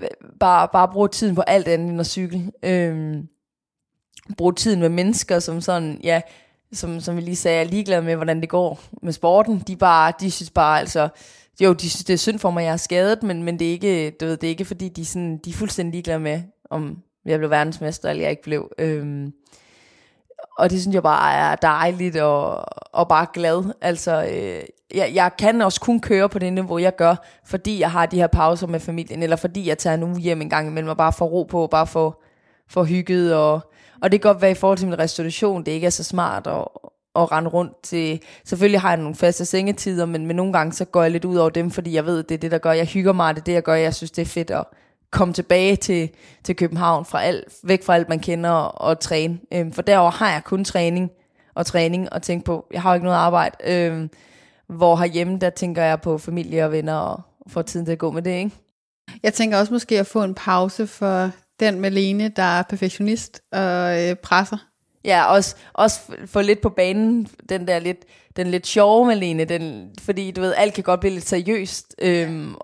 øh, bare, bare bruge tiden på alt andet end at cykle. Øhm, bruge tiden med mennesker, som sådan, ja, som, som vi lige sagde, er ligeglade med, hvordan det går med sporten. De, bare, de synes bare, altså, jo, de synes, det er synd for mig, jeg er skadet, men, men det, er ikke, du ved, det er ikke, fordi de, sådan, de er fuldstændig ligeglade med, om jeg blev verdensmester, eller jeg ikke blev. Øhm, og det synes jeg bare er dejligt og, og bare glad. Altså, øh, jeg, jeg kan også kun køre på det niveau, jeg gør, fordi jeg har de her pauser med familien, eller fordi jeg tager en uge hjem en gang imellem og bare får ro på, og bare får, får hygget. Og, og det kan godt være i forhold til min restauration, det ikke er så smart at, at rende rundt til... Selvfølgelig har jeg nogle faste sengetider, men, men nogle gange så går jeg lidt ud over dem, fordi jeg ved, det er det, der gør, jeg hygger mig, det er det, jeg gør, jeg synes, det er fedt at komme tilbage til, til København, fra alt, væk fra alt, man kender, og, og træne. Øhm, for derover har jeg kun træning og træning, og tænke på, jeg har jo ikke noget arbejde. Øhm, hvor herhjemme, der tænker jeg på familie og venner, og får tiden til at gå med det, ikke? Jeg tænker også måske at få en pause for den Malene, der er perfektionist og øh, presser. Ja, også, også få lidt på banen, den der lidt, den lidt sjove Malene, den, fordi du ved, alt kan godt blive lidt seriøst, øhm,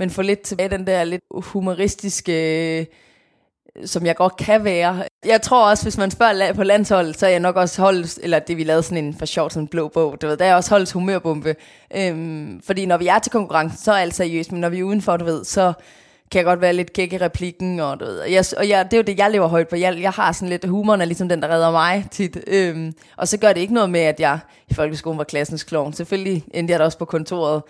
men få lidt tilbage den der lidt humoristiske, som jeg godt kan være. Jeg tror også, hvis man spørger på landsholdet, så er jeg nok også holdt, eller det vi lavede sådan en for sjov, sådan en blå bog, du ved, der er også holdt humørbombe. Øhm, fordi når vi er til konkurrence, så er alt seriøst, men når vi er udenfor, du ved, så kan jeg godt være lidt kæk i replikken, og, du ved, og, jeg, og jeg, det er jo det, jeg lever højt på. Jeg, jeg har sådan lidt, humoren er ligesom den, der redder mig tit. Øhm, og så gør det ikke noget med, at jeg i folkeskolen var klassens klovn. Selvfølgelig endte jeg da også på kontoret,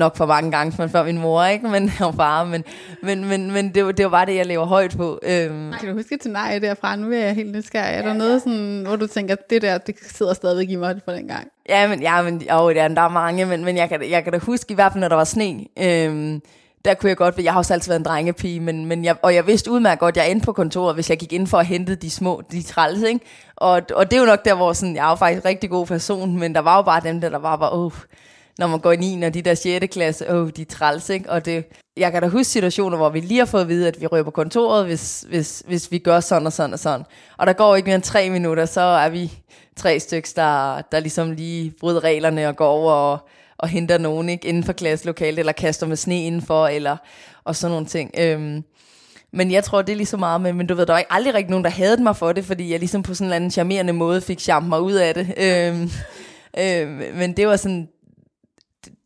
nok for mange gange, men før min mor, ikke? Men, og far, men, men, men, men det, det var bare det, jeg lever højt på. Øhm. Kan du huske til nej derfra? Nu er jeg helt nysgerrig. Er der ja, noget, ja. sådan, hvor du tænker, det der, det sidder stadigvæk i mig fra den gang? Ja, men, ja, men der, der er mange, men, men jeg, kan, jeg kan da huske, i hvert fald, når der var sne, øhm, der kunne jeg godt, jeg har også altid været en drengepige, men, men jeg, og jeg vidste udmærket godt, at jeg er inde på kontoret, hvis jeg gik ind for at hente de små, de træls, ikke? Og, og det er jo nok der, hvor sådan, jeg er jo faktisk en rigtig god person, men der var jo bare dem der, der var bare, åh, når man går i 9. og de der 6. klasse, åh, de er træls, ikke? Og det, jeg kan da huske situationer, hvor vi lige har fået at vide, at vi rører på kontoret, hvis, hvis, hvis vi gør sådan og sådan og sådan. Og der går ikke mere end tre minutter, så er vi tre stykker, der, der ligesom lige bryder reglerne og går over og, og henter nogen ikke, inden for klasselokalet, eller kaster med sne indenfor, eller og sådan nogle ting. Øhm, men jeg tror, det er lige så meget med, men du ved, der var ikke aldrig rigtig nogen, der havde mig for det, fordi jeg ligesom på sådan en eller anden charmerende måde fik charme mig ud af det. Øhm, øhm, men det var sådan,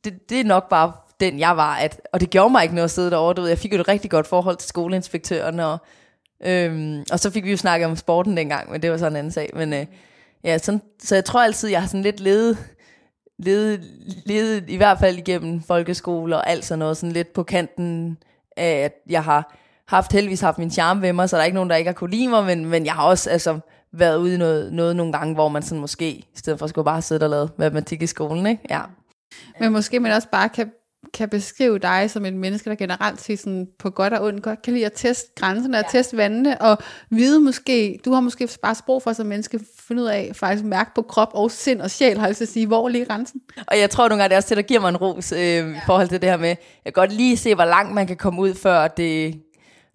det, det er nok bare den, jeg var. At, og det gjorde mig ikke noget at sidde derovre. Du ved, jeg fik jo et rigtig godt forhold til skoleinspektøren, og, øhm, og så fik vi jo snakket om sporten dengang, men det var sådan en anden sag. Men øh, ja, sådan, så jeg tror altid, jeg har sådan lidt ledet, ledet, ledet i hvert fald igennem folkeskole og alt sådan noget, sådan lidt på kanten af, at jeg har haft heldigvis haft min charme ved mig, så der er ikke nogen, der ikke har kunne lide mig, men, men jeg har også altså, været ude i noget, noget nogle gange, hvor man sådan måske, i stedet for at skulle bare sidde og lave matematik i skolen, ikke? Ja. Men måske man også bare kan, kan beskrive dig som et menneske, der generelt set sådan på godt og ondt godt kan lide at teste grænserne og teste vandene, og vide måske, du har måske bare sprog for som menneske, finde ud af, faktisk mærke på krop og sind og sjæl, har jeg at sige, hvor lige grænsen? Og jeg tror nogle gange, det er også det, der giver mig en ros øh, ja. i forhold til det her med, jeg kan godt lige se, hvor langt man kan komme ud, før det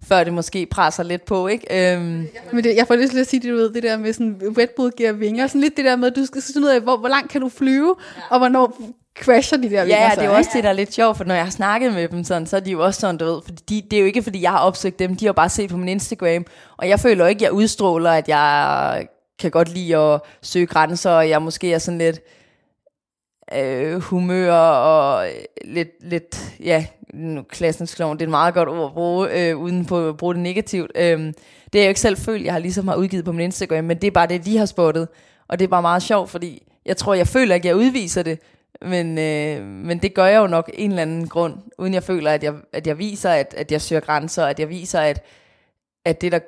før det måske presser lidt på, ikke? Øhm. Men det, jeg får lyst til at sige, det, du ved, det der med sådan, Red Bull giver vinger, sådan lidt det der med, at du skal finde ud af, hvor, hvor langt kan du flyve, ja. og hvornår crasher de der vinger Ja, så, det er jo også det, der er lidt sjovt, for når jeg har snakket med dem sådan, så er de jo også sådan, du ved, for de, det er jo ikke, fordi jeg har opsøgt dem, de har bare set på min Instagram, og jeg føler ikke, at jeg udstråler, at jeg kan godt lide at søge grænser, og jeg måske er sådan lidt øh, humør og lidt, lidt ja, klassens klovn, det er et meget godt ord at bruge, øh, uden på at bruge det negativt. Øh, det er jeg ikke selv følt, jeg har ligesom har udgivet på min Instagram, men det er bare det, de har spottet. Og det er bare meget sjovt, fordi jeg tror, jeg føler ikke, jeg udviser det, men, øh, men det gør jeg jo nok en eller anden grund, uden jeg føler, at jeg, at jeg viser, at, at jeg søger grænser, at jeg viser, at, at det, der,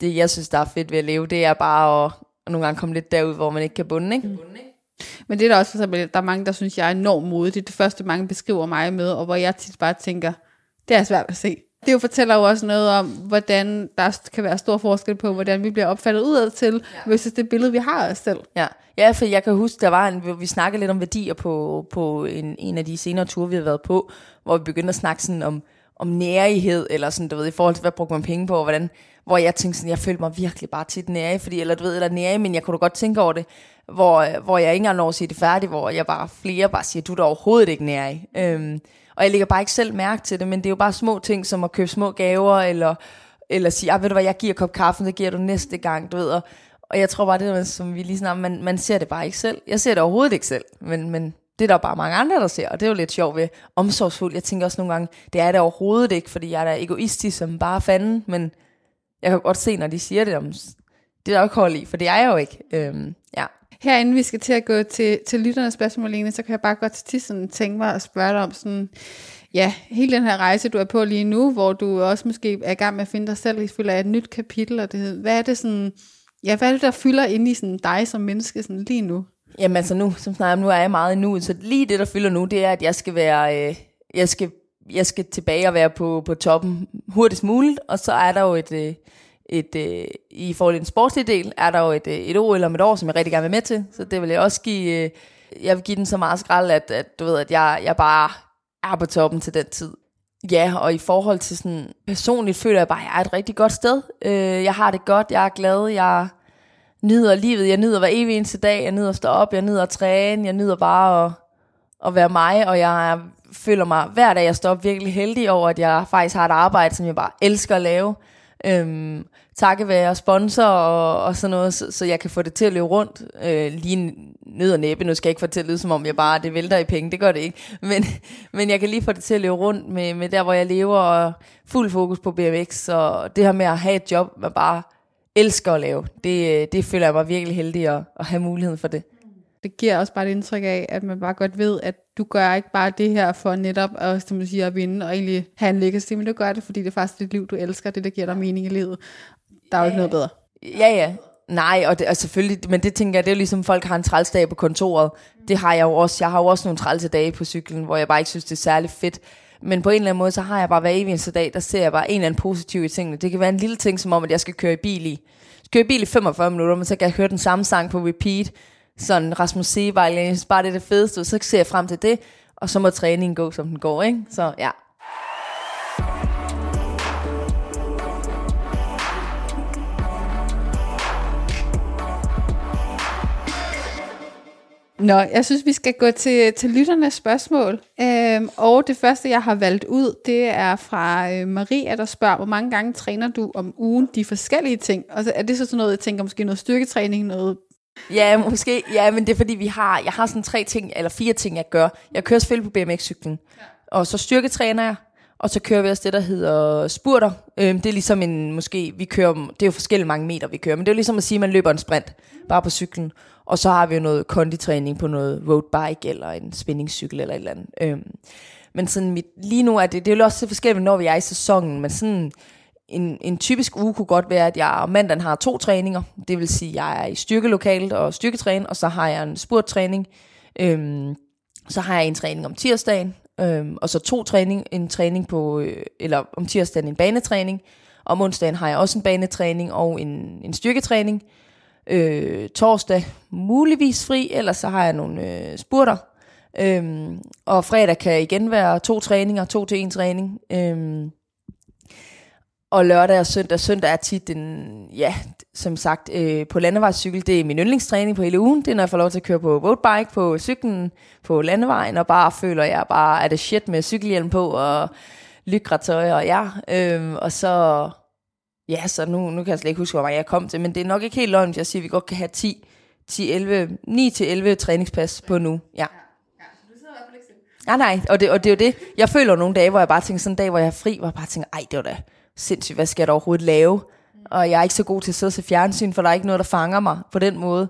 det, jeg synes, der er fedt ved at leve, det er bare at, at nogle gange komme lidt derud, hvor man ikke kan bunde, ikke? Mm. Men det er der også for eksempel, der er mange, der synes, jeg er enormt modig. Det er det første, mange beskriver mig med, og hvor jeg tit bare tænker, det er svært at se. Det jo fortæller jo også noget om, hvordan der kan være stor forskel på, hvordan vi bliver opfattet udad til, ja. versus det billede, vi har af os selv. Ja. ja, for jeg kan huske, der var en, vi snakkede lidt om værdier på, på en, en af de senere ture, vi har været på, hvor vi begyndte at snakke sådan om, om nærighed, eller sådan, du ved, i forhold til, hvad brugte man penge på, og hvordan, hvor jeg tænkte sådan, jeg følte mig virkelig bare tit nærig, fordi, eller du ved, eller nærig, men jeg kunne da godt tænke over det, hvor, hvor jeg ikke engang når at sige det færdigt, hvor jeg bare flere bare siger, du er da overhovedet ikke nærig. Øhm, og jeg lægger bare ikke selv mærke til det, men det er jo bare små ting, som at købe små gaver, eller, eller sige, ah, ved du hvad, jeg giver kop kaffe, det giver du næste gang, du ved, og, og jeg tror bare, det er, som vi lige snart, man, man ser det bare ikke selv. Jeg ser det overhovedet ikke selv, men, men det er der bare mange andre, der ser, og det er jo lidt sjovt ved omsorgsfuld. Jeg tænker også nogle gange, det er det overhovedet ikke, fordi jeg er da egoistisk som bare fanden, men jeg kan godt se, når de siger det, om det er der ikke hold i, for det er jeg jo ikke. Øhm, ja. Herinde vi skal til at gå til, til lytternes spørgsmål, Lene, så kan jeg bare godt til sådan tænke mig at spørge dig om sådan, ja, hele den her rejse, du er på lige nu, hvor du også måske er i gang med at finde dig selv i fylder af et nyt kapitel, og det, hvad er det sådan, ja, hvad er det, der fylder ind i sådan dig som menneske sådan lige nu? Jamen altså nu, som snart, nu er jeg meget nu, så lige det, der fylder nu, det er, at jeg skal være, øh, jeg skal, jeg skal tilbage og være på, på toppen hurtigst muligt, og så er der jo et, øh, et, øh, i forhold til den sportslige del, er der jo et, øh, et OL om et år, som jeg rigtig gerne vil med til, så det vil jeg også give, øh, jeg vil give den så meget skrald, at, at du ved, at jeg, jeg bare er på toppen til den tid. Ja, og i forhold til sådan, personligt føler jeg bare, at jeg er et rigtig godt sted. Øh, jeg har det godt, jeg er glad, jeg nyder livet, jeg nyder hver evig eneste dag, jeg nyder at stå op, jeg nyder at træne, jeg nyder bare at, at være mig, og jeg føler mig hver dag, jeg står op virkelig heldig over, at jeg faktisk har et arbejde, som jeg bare elsker at lave. Øhm, takket være sponsor og, og sådan noget, så, så jeg kan få det til at løbe rundt. Øh, lige ned og næppe, nu skal jeg ikke fortælle det, som om jeg bare, det vælter i penge, det gør det ikke. Men, men jeg kan lige få det til at løbe rundt med, med der, hvor jeg lever, og fuld fokus på BMX, og det her med at have et job, man bare elsker at lave, det, øh, det føler jeg mig virkelig heldig at, at have muligheden for det. Det giver også bare et indtryk af, at man bare godt ved, at du gør ikke bare det her for netop at, som du siger, at vinde og egentlig have en legacy, men du gør det, fordi det er faktisk dit liv, du elsker, det der giver dig mening i livet. Der er jo ikke noget bedre. Ja, ja. Nej, og, det, og selvfølgelig, men det tænker jeg, det er jo ligesom, folk har en trælsdag på kontoret. Det har jeg jo også. Jeg har jo også nogle trælse dage på cyklen, hvor jeg bare ikke synes, det er særlig fedt. Men på en eller anden måde, så har jeg bare hver eneste dag, der ser jeg bare en eller anden positiv i tingene. Det kan være en lille ting, som om, at jeg skal køre i bil i. Jeg køre i bil i 45 minutter, men så kan jeg høre den samme sang på repeat. Sådan Rasmus Sebejl, jeg synes bare, det er det fedeste. Så ser jeg frem til det, og så må træningen gå, som den går, ikke? Så ja. Nå, jeg synes, vi skal gå til, til lytternes spørgsmål. Øhm, og det første, jeg har valgt ud, det er fra øh, Maria, der spørger, hvor mange gange træner du om ugen de forskellige ting? Og så er det så sådan noget, jeg tænker måske noget styrketræning, noget Ja, måske. Ja, men det er fordi, vi har, jeg har sådan tre ting, eller fire ting, jeg gør. Jeg kører selvfølgelig på BMX-cyklen, ja. og så styrketræner jeg, og så kører vi også det, der hedder spurter. Øhm, det er ligesom en, måske, vi kører, det er jo forskellige mange meter, vi kører, men det er jo ligesom at sige, at man løber en sprint, bare på cyklen. Og så har vi jo noget konditræning på noget roadbike, eller en spændingscykel, eller et eller andet. Øhm, men sådan mit, lige nu er det, det er jo også forskelligt, når vi er i sæsonen, men sådan en, en typisk uge kunne godt være, at jeg om mandagen har to træninger. Det vil sige, at jeg er i styrkelokalet og styrketræn, og så har jeg en spurttræning. Øhm, så har jeg en træning om tirsdagen, øhm, og så to træning, en træning på, øh, eller om tirsdagen en banetræning. Om onsdagen har jeg også en banetræning og en, en styrketræning. Øh, torsdag muligvis fri, eller så har jeg nogle øh, spurter. Øhm, og fredag kan igen være to træninger, to til en træning. Øhm, og lørdag og søndag. Søndag er tit den, ja, som sagt, øh, på landevejscykel. Det er min yndlingstræning på hele ugen. Det er, når jeg får lov til at køre på roadbike på cyklen på landevejen, og bare føler jeg bare, at det shit med cykelhjelm på, og lykratøj, og ja. Øhm, og så, ja, så nu, nu kan jeg slet ikke huske, hvor meget jeg kom til, men det er nok ikke helt løgn, jeg siger, at vi godt kan have 10, 10 11, 9-11 træningspas på nu. Ja. Ja, nej, og det, og det er jo det. Jeg føler nogle dage, hvor jeg bare tænker, sådan en dag, hvor jeg er fri, hvor jeg bare tænker, ej, det var da sindssygt, hvad skal jeg da overhovedet lave? Og jeg er ikke så god til at sidde og se fjernsyn, for der er ikke noget, der fanger mig på den måde.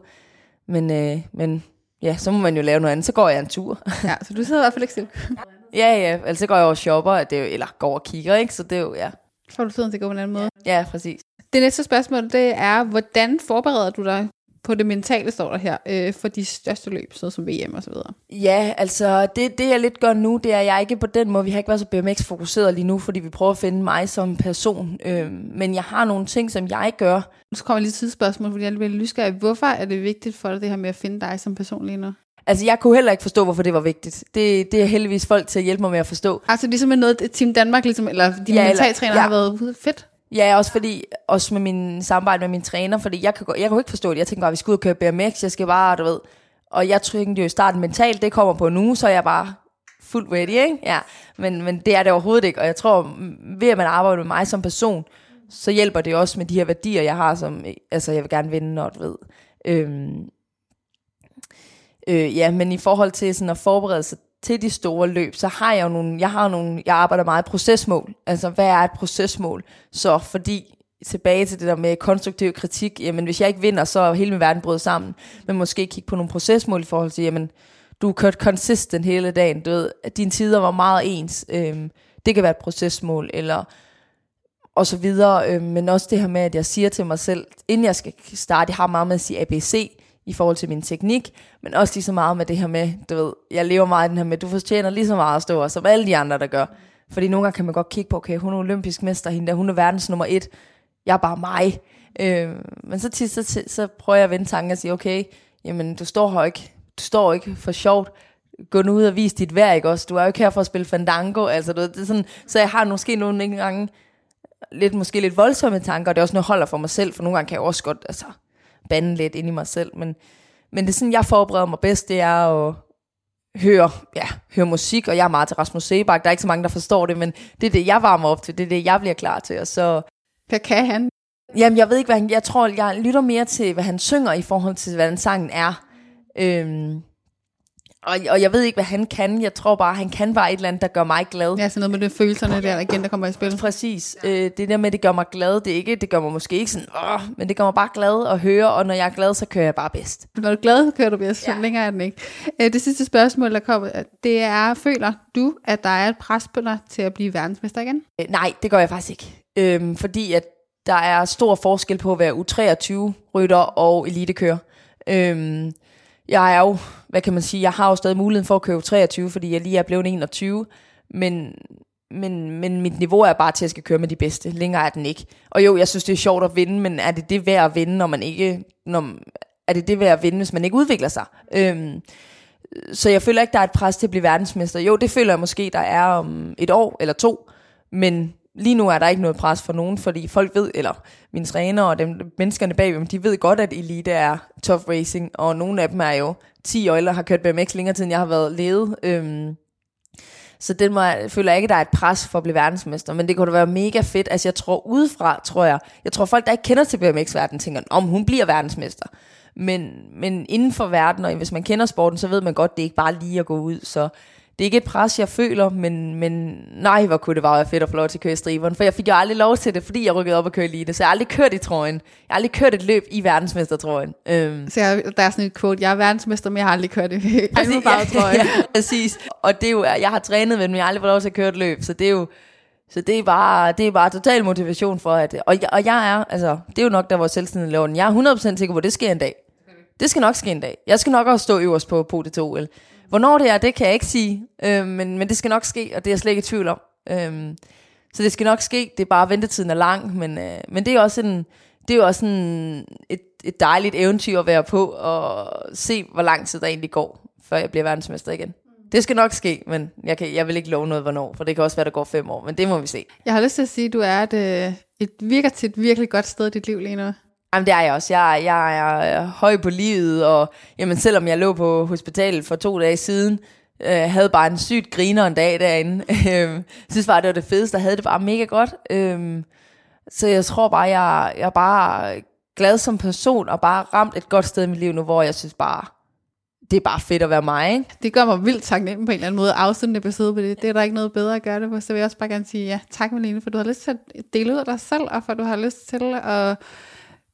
Men, øh, men ja, så må man jo lave noget andet. Så går jeg en tur. Ja, så du sidder i hvert fald ikke stille. ja, ja, altså så går jeg over og shopper, det er jo, eller går og kigger, ikke? Så det er jo, ja. Så får du tiden til at gå på en anden måde. Ja, præcis. Det næste spørgsmål, det er, hvordan forbereder du dig på det mentale, står der her, øh, for de største løb, sådan som VM og så videre. Ja, altså det, det jeg lidt gør nu, det er, at jeg ikke på den måde, vi har ikke været så BMX-fokuseret lige nu, fordi vi prøver at finde mig som person. Øh, men jeg har nogle ting, som jeg gør. Nu kommer lige et spørgsmål, fordi jeg er lidt nysgerrig. Hvorfor er det vigtigt for dig, det her med at finde dig som person lige nu? Altså, jeg kunne heller ikke forstå, hvorfor det var vigtigt. Det, det er heldigvis folk til at hjælpe mig med at forstå. Altså, ligesom med noget, Team Danmark, ligesom, eller de ja, mentaltræner ja. har været fedt? Ja, også fordi, også med min samarbejde med min træner, fordi jeg kan, jeg kan ikke forstå det. Jeg tænker bare, at vi skal ud og køre BMX, jeg skal bare, du ved. Og jeg tænkte jo i starten mentalt, det kommer på nu, så er jeg bare fuldt ready, ikke? Ja, men, men det er det overhovedet ikke, og jeg tror, ved at man arbejder med mig som person, så hjælper det også med de her værdier, jeg har, som, altså jeg vil gerne vinde, når du ved. Øhm, øh, ja, men i forhold til sådan at forberede sig til de store løb, så har jeg jo nogle, jeg har nogle, jeg arbejder meget i procesmål. Altså, hvad er et procesmål? Så fordi, tilbage til det der med konstruktiv kritik, jamen hvis jeg ikke vinder, så er hele min verden brudt sammen. Men måske kigge på nogle procesmål i forhold til, jamen, du har kørt consistent hele dagen, du ved, at dine tider var meget ens. Øhm, det kan være et procesmål, eller og så videre. Øhm, men også det her med, at jeg siger til mig selv, inden jeg skal starte, jeg har meget med at sige ABC, i forhold til min teknik, men også lige så meget med det her med, du ved, jeg lever meget i den her med, du fortjener lige så meget at stå, som alle de andre, der gør. Fordi nogle gange kan man godt kigge på, okay, hun er olympisk mester, hende der, hun er verdens nummer et, jeg er bare mig. Øh, men så tit, så, så prøver jeg at vende tanken og sige, okay, jamen du står her ikke, du står ikke for sjovt, gå nu ud og vis dit værk også, du er jo ikke her for at spille fandango, altså du det er sådan, så jeg har måske nogle gange lidt, måske lidt voldsomme tanker, og det er også noget, jeg holder for mig selv, for nogle gange kan jeg også godt, altså, bande lidt ind i mig selv. Men, men det er sådan, jeg forbereder mig bedst, det er at høre, ja, høre musik, og jeg er meget til Rasmus Sebak. Der er ikke så mange, der forstår det, men det er det, jeg varmer op til. Det er det, jeg bliver klar til. Og så, hvad kan han? Jamen, jeg ved ikke, hvad han... Jeg tror, jeg lytter mere til, hvad han synger i forhold til, hvad den sangen er. Øhm, og, og jeg ved ikke, hvad han kan. Jeg tror bare, han kan bare et eller andet, der gør mig glad. Ja, sådan noget med det følelserne der igen, der kommer i spil. Præcis. Ja. Øh, det der med, det gør mig glad, det, ikke, det gør mig måske ikke sådan, åh, men det gør mig bare glad at høre, og når jeg er glad, så kører jeg bare bedst. Når du er glad, kører du bedst. Ja. Så længere er den ikke. Øh, det sidste spørgsmål, der kommer, det er, føler du, at der er et pres på dig til at blive verdensmester igen? Øh, nej, det gør jeg faktisk ikke. Øhm, fordi at der er stor forskel på at være U23-rytter og elitekører. Øhm, jeg er jo, hvad kan man sige, jeg har jo stadig muligheden for at købe 23, fordi jeg lige er blevet 21, men, men, men mit niveau er bare til, at jeg skal køre med de bedste. Længere er den ikke. Og jo, jeg synes, det er sjovt at vinde, men er det det værd at vinde, når man ikke... Når, er det det værd at vinde, hvis man ikke udvikler sig? Øhm, så jeg føler ikke, der er et pres til at blive verdensmester. Jo, det føler jeg måske, der er om et år eller to, men lige nu er der ikke noget pres for nogen, fordi folk ved, eller mine træner og dem, menneskerne dem de ved godt, at elite er tough racing, og nogle af dem er jo 10 år eller har kørt BMX længere tid, end jeg har været ledet. Øhm, så den må, jeg føler jeg ikke, der er et pres for at blive verdensmester, men det kunne da være mega fedt. Altså jeg tror udefra, tror jeg, jeg tror folk, der ikke kender til BMX-verdenen, tænker, om hun bliver verdensmester. Men, men inden for verden, og hvis man kender sporten, så ved man godt, det er ikke bare lige at gå ud. Så det er ikke et pres, jeg føler, men, men nej, hvor kunne det bare være fedt at få lov til at køre i striberen. For jeg fik jo aldrig lov til det, fordi jeg rykkede op og kørte elite. Så jeg har aldrig kørt i trøjen. Jeg har aldrig kørt et løb i verdensmestertrøjen. Øhm. Så jeg, der er sådan et quote, jeg er verdensmester, men jeg har aldrig kørt i regnbuefarvetrøjen. ja, ja, præcis. Og det er jo, jeg har trænet, men jeg har aldrig fået lov til at køre et løb. Så det er jo, så det er bare, det er bare total motivation for, at, og jeg, og jeg er, altså, det er jo nok, der var selvstændig loven. Jeg er 100% sikker på, at det sker en dag. Det skal nok ske en dag. Jeg skal nok også stå øverst på podiet til OL. Hvornår det er, det kan jeg ikke sige, øh, men, men det skal nok ske, og det er jeg slet ikke i tvivl om. Øh, så det skal nok ske, det er bare, ventetiden er lang, men, øh, men det er også en, det er jo også en, et, et dejligt eventyr at være på, og se, hvor lang tid der egentlig går, før jeg bliver verdensmester igen. Det skal nok ske, men jeg, kan, jeg vil ikke love noget, hvornår, for det kan også være, der går fem år, men det må vi se. Jeg har lyst til at sige, at du er et, øh, et virker til et virkelig godt sted i dit liv lige nu. Jamen det er jeg også. Jeg, jeg er øh, høj på livet, og jamen, selvom jeg lå på hospitalet for to dage siden, øh, havde bare en sygt griner en dag derinde. Øh, synes bare, det var det fedeste, jeg havde det bare mega godt. Øh, så jeg tror bare, jeg, jeg er bare glad som person, og bare ramt et godt sted i mit liv nu, hvor jeg synes bare, det er bare fedt at være mig, ikke? Det gør mig vildt taknemmelig på en eller anden måde at afslutte episode på det. Det er der ikke noget bedre at gøre det på. Så vil jeg også bare gerne sige ja, tak Malene, for du har lyst til at dele ud af dig selv, og for du har lyst til at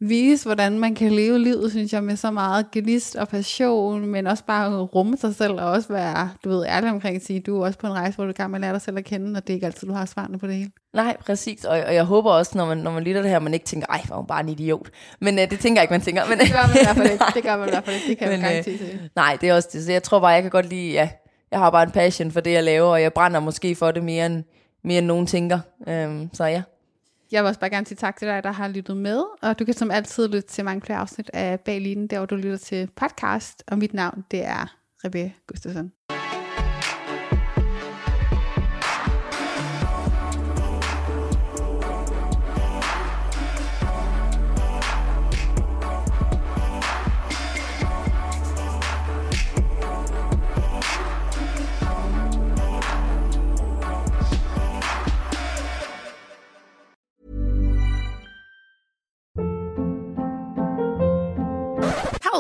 vise, hvordan man kan leve livet, synes jeg, med så meget gnist og passion, men også bare rumme sig selv, og også være, du ved, ærlig omkring at sige, du er også på en rejse, hvor du kan lære dig selv at kende, og det er ikke altid, du har svarene på det hele. Nej, præcis, og, og jeg håber også, når man, når man lytter det her, man ikke tænker, ej, var hun bare en idiot. Men uh, det tænker jeg ikke, man tænker. Men, det gør man i hvert fald ikke, det gør man i hvert fald ikke, det kan men, jeg garantere til. Nej, det er også det, så jeg tror bare, jeg kan godt lide, ja, jeg har bare en passion for det, jeg laver, og jeg brænder måske for det mere end, mere end nogen tænker. Um, så ja. Jeg vil også bare gerne sige tak til dig, der har lyttet med, og du kan som altid lytte til mange flere afsnit af Bag Linen, der hvor du lytter til podcast, og mit navn, det er Rebecca Gustafsson.